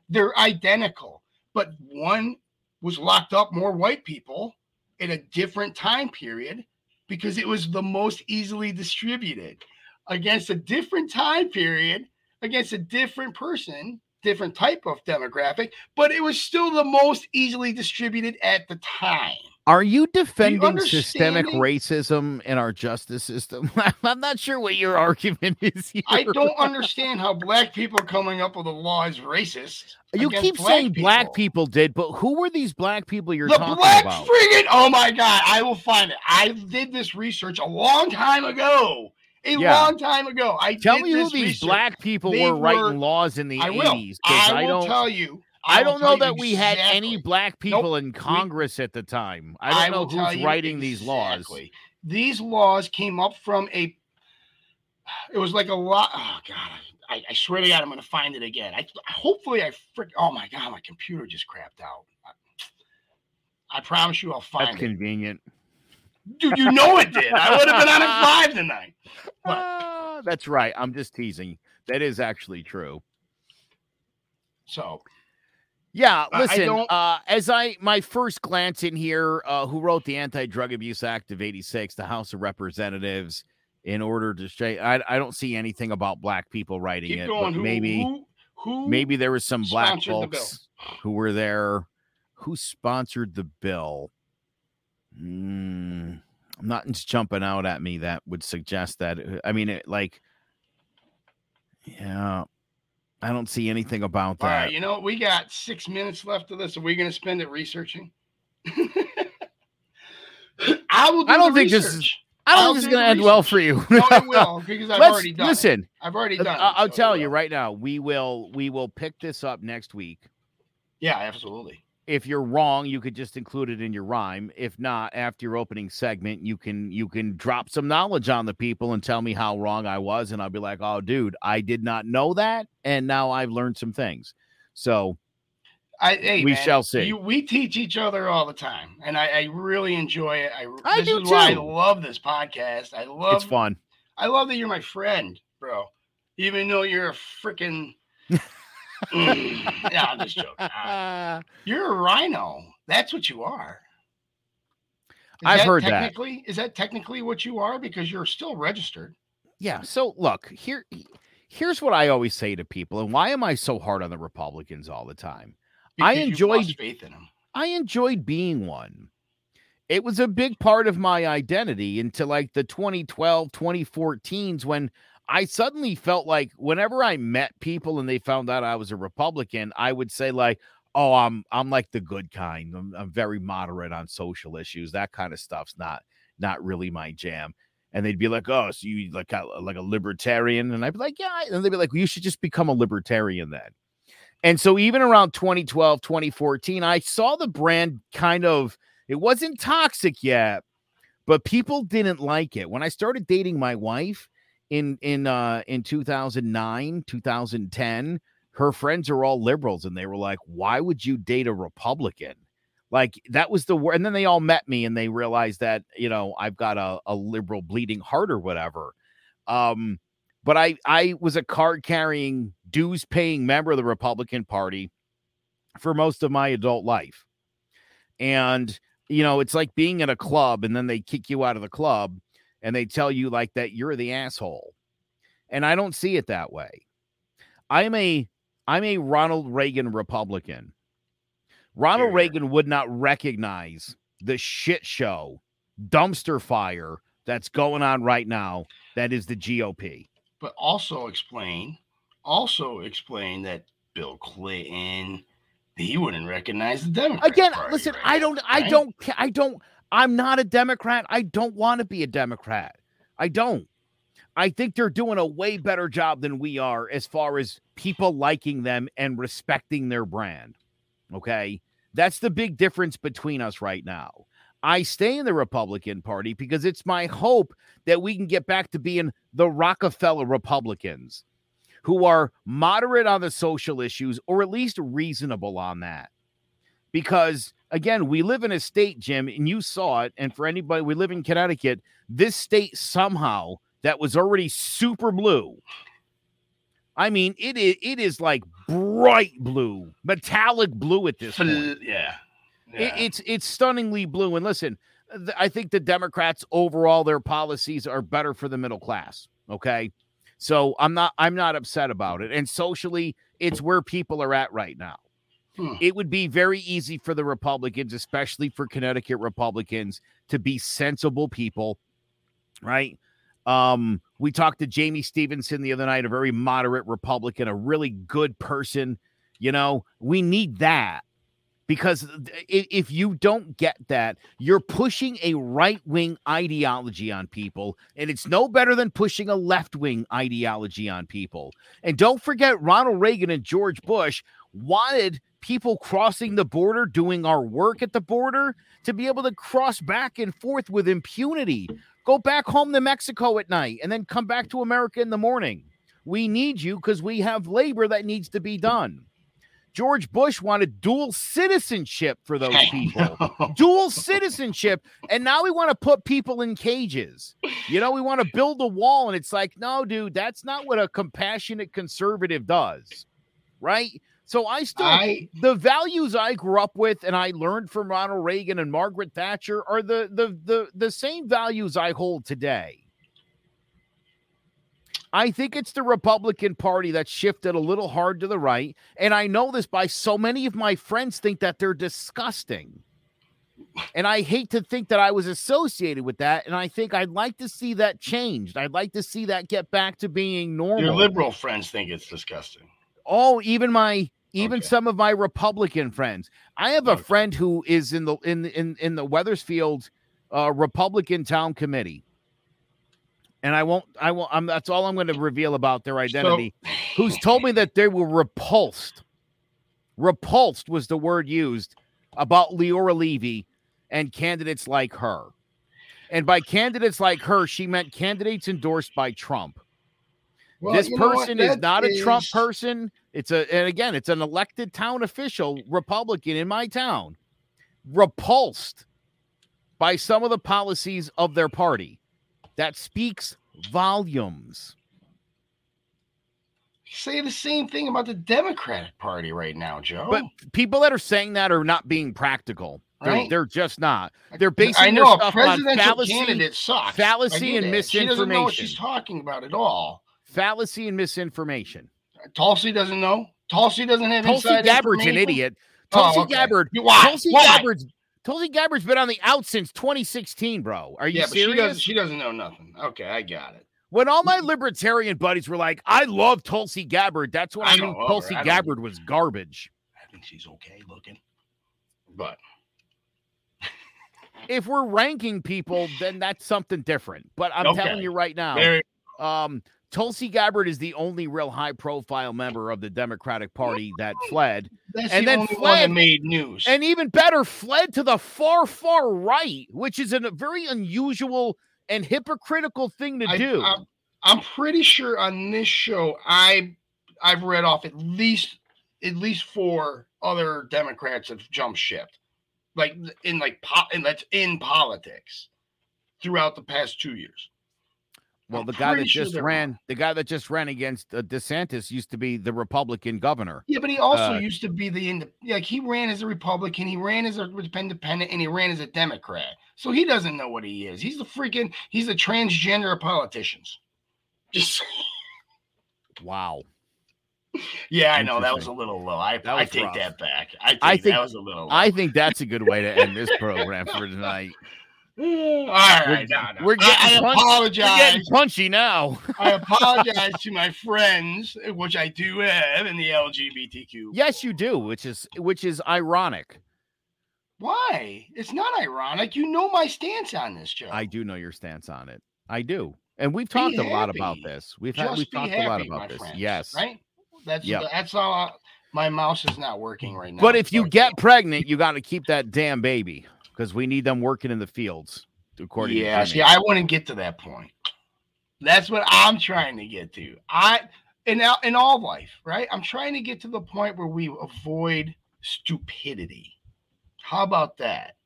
they're identical, but one was locked up more white people in a different time period because it was the most easily distributed against a different time period against a different person, different type of demographic, but it was still the most easily distributed at the time. Are you defending systemic racism in our justice system? (laughs) I'm not sure what your argument is. (laughs) Here. I don't understand how black people coming up with a law is racist. You keep black saying people. black people did, but who were these black people you're talking about? the talking black about? Friggin', oh my god, I will find it. I did this research a long time ago a yeah. long time ago. I tell me who these research. black people they were writing laws in the I 80s. I, I don't tell you. I, I don't know that we had any black people nope. in Congress we, at the time. I don't know who's writing exactly. these laws. These laws came up from a. It was like a lot. Oh God, I, I swear to God, I'm going to find it again. I hopefully I frick. Oh my God, my computer just crapped out. I, I promise you, I'll find That's it. Convenient. Dude, you know it did. I would have been on a (laughs) five tonight. But, uh, that's right. I'm just teasing. That is actually true. So, yeah, listen. Uh, as I my first glance in here, uh, who wrote the Anti-Drug Abuse Act of '86, the House of Representatives, in order to say, I, I don't see anything about black people writing Keep it, going. but who, maybe who, who maybe there was some black folks who were there. Who sponsored the bill? Mm, nothing's jumping out at me that would suggest that. Uh, I mean, it, like, yeah, I don't see anything about that. All right, you know, we got six minutes left of this. Are we going to spend it researching? (laughs) I will. Do I don't think research. this is. I don't think this is going to end well for you. no, it will (laughs) because I've already done. Listen, it. I've already done. I'll, I'll so tell you right now. We will. We will pick this up next week. Yeah, absolutely if you're wrong, you could just include it in your rhyme. If not, after your opening segment, you can you can drop some knowledge on the people and tell me how wrong I was, and I'll be like, "Oh, dude, I did not know that, and now I've learned some things." So, I, hey, we man, shall see. You, we teach each other all the time, and I, I really enjoy it. I, I do why I love this podcast. I love it's fun. I love that you're my friend, bro. Even though you're a freaking. (laughs) Mm, yeah, I'm just joking. Uh, (laughs) You're a rhino. That's what you are. Is I've that heard that. technically, Is that technically what you are? Because you're still registered. Yeah. So look, here here's what I always say to people, and why am I so hard on the Republicans all the time? I because you've enjoyed- faith in them. I enjoyed being one. It was a big part of my identity until like the 2012, 2014s when I suddenly felt like whenever I met people and they found out I was a Republican, I would say like, "Oh, I'm I'm like the good kind. I'm, I'm very moderate on social issues. That kind of stuff's not not really my jam." And they'd be like, "Oh, so you like like a libertarian?" And I'd be like, "Yeah." And they'd be like, well, "You should just become a libertarian then." And so even around 2012, 2014, I saw the brand kind of it wasn't toxic yet, but people didn't like it. When I started dating my wife in in uh in 2009, 2010, her friends are all liberals and they were like, "Why would you date a Republican?" Like that was the word. And then they all met me and they realized that, you know, I've got a, a liberal bleeding heart or whatever. Um, but I I was a card carrying, dues paying member of the Republican Party for most of my adult life. And you know, it's like being in a club and then they kick you out of the club and they tell you like that you're the asshole. And I don't see it that way. I'm a I'm a Ronald Reagan Republican. Ronald Here. Reagan would not recognize the shit show, dumpster fire that's going on right now. That is the GOP. But also explain, also explain that Bill Clinton, he wouldn't recognize the Democrat. Again, listen, right I don't, I right? don't, I don't, I'm not a Democrat. I don't want to be a Democrat. I don't. I think they're doing a way better job than we are as far as people liking them and respecting their brand. Okay. That's the big difference between us right now. I stay in the Republican Party because it's my hope that we can get back to being the Rockefeller Republicans who are moderate on the social issues or at least reasonable on that. Because again, we live in a state, Jim, and you saw it. And for anybody, we live in Connecticut, this state somehow that was already super blue. I mean, it is it is like bright blue, metallic blue at this point. Fl- Yeah. It, it's it's stunningly blue. And listen, th- I think the Democrats overall their policies are better for the middle class. Okay, so I'm not I'm not upset about it. And socially, it's where people are at right now. Hmm. It would be very easy for the Republicans, especially for Connecticut Republicans, to be sensible people, right? Um, we talked to Jamie Stevenson the other night, a very moderate Republican, a really good person. You know, we need that because if you don't get that, you're pushing a right wing ideology on people, and it's no better than pushing a left wing ideology on people. And don't forget, Ronald Reagan and George Bush wanted people crossing the border, doing our work at the border, to be able to cross back and forth with impunity. Go back home to Mexico at night and then come back to America in the morning. We need you because we have labor that needs to be done. George Bush wanted dual citizenship for those people. Dual citizenship. And now we want to put people in cages. You know, we want to build a wall. And it's like, no, dude, that's not what a compassionate conservative does. Right. So I still, I the values I grew up with and I learned from Ronald Reagan and Margaret Thatcher are the the the, the same values I hold today. I think it's the Republican Party that shifted a little hard to the right. And I know this by so many of my friends think that they're disgusting. And I hate to think that I was associated with that. And I think I'd like to see that changed. I'd like to see that get back to being normal. your liberal friends think it's disgusting. Oh, even my even Okay. some of my Republican friends. I have a Okay. friend who is in the in in in the Wethersfield uh, Republican town committee, and I won't. I won't. I'm, that's all I'm going to reveal about their identity. who's told me that they were repulsed. Repulsed was the word used about Leora Levy and candidates like her. And by candidates like her, she meant candidates endorsed by Trump. Well, this person is not is... a Trump person. It's a and again, it's an elected town official, Republican in my town, repulsed by some of the policies of their party. That speaks volumes. Say the same thing about the Democratic Party right now, Joe. But people that are saying that are not being practical. Right? They're, they're just not. They're basically I know a presidential fallacy, candidate sucks. Fallacy and misinformation. She doesn't know what she's talking about at all. Fallacy and misinformation. Tulsi doesn't know. Tulsi doesn't have Tulsi Gabbard's an idiot. Oh, Tulsi oh, okay. Gabbard. Why? Tulsi Why? Gabbard's Tulsi Gabbard's been on the out since 2016, bro. Are you yeah, serious? she doesn't, she doesn't know nothing. Okay, I got it. When all my libertarian buddies were like, "I love Tulsi Gabbard," that's when I, I knew Tulsi Gabbard was garbage. I think she's okay looking, but if we're ranking people, then that's something different. But I'm okay. telling you right now, Very- um, Tulsi Gabbard is the only real high profile member of the Democratic Party that fled. That's and the then fled, made news. And even better, fled to the far, far right, which is a very unusual and hypocritical thing to I, do. I'm, I'm pretty sure on this show, I I've read off at least at least four other Democrats have jumped ship, like in like po- and that's in politics throughout the past two years. Well, I'm the guy that just ran, the guy that just ran against uh, DeSantis used to be the Republican governor. Yeah, but he also uh, used to be the like he ran as a Republican, he ran as a independent, and he ran as a Democrat. So he doesn't know what he is. He's the freaking he's the transgender of politicians. (laughs) Just wow. Yeah, I know that was a little low. I, I take rough. that back. I, I think that was a little. Low. I think that's a good way to end this (laughs) program for tonight. Mm, all right, we're, no, no. we're getting I, I apologize. We're getting punchy now. (laughs) I apologize to my (laughs) friends, which I do have in the LGBTQ. Yes, you do, which is which is ironic. Why? It's not ironic. You know my stance on this, Joe. I do know your stance on it. I do, and we've talked a lot about this. We've had we've talked happy, a lot about this. Friends, yes, right. That's yep. that's all. I, my mouse is not working right now. But if you get (laughs) pregnant, you got to keep that damn baby because we need them working in the fields. According yeah, to see, I wouldn't get to that point. That's what I'm trying to get to. I in in all life, right? I'm trying to get to the point where we avoid stupidity. How about that?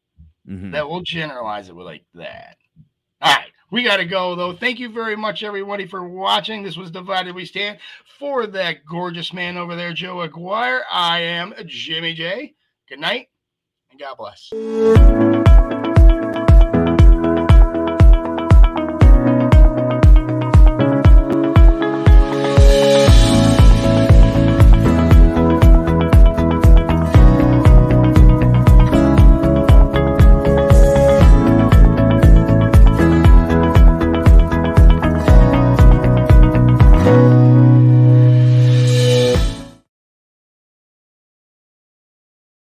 Mm-hmm. That we'll generalize it with like that. All right, we got to go though. Thank you very much, everybody, for watching. This was Divided We Stand. For that gorgeous man over there, Joe Aguirre, I am Jimmy J. Good night. God bless.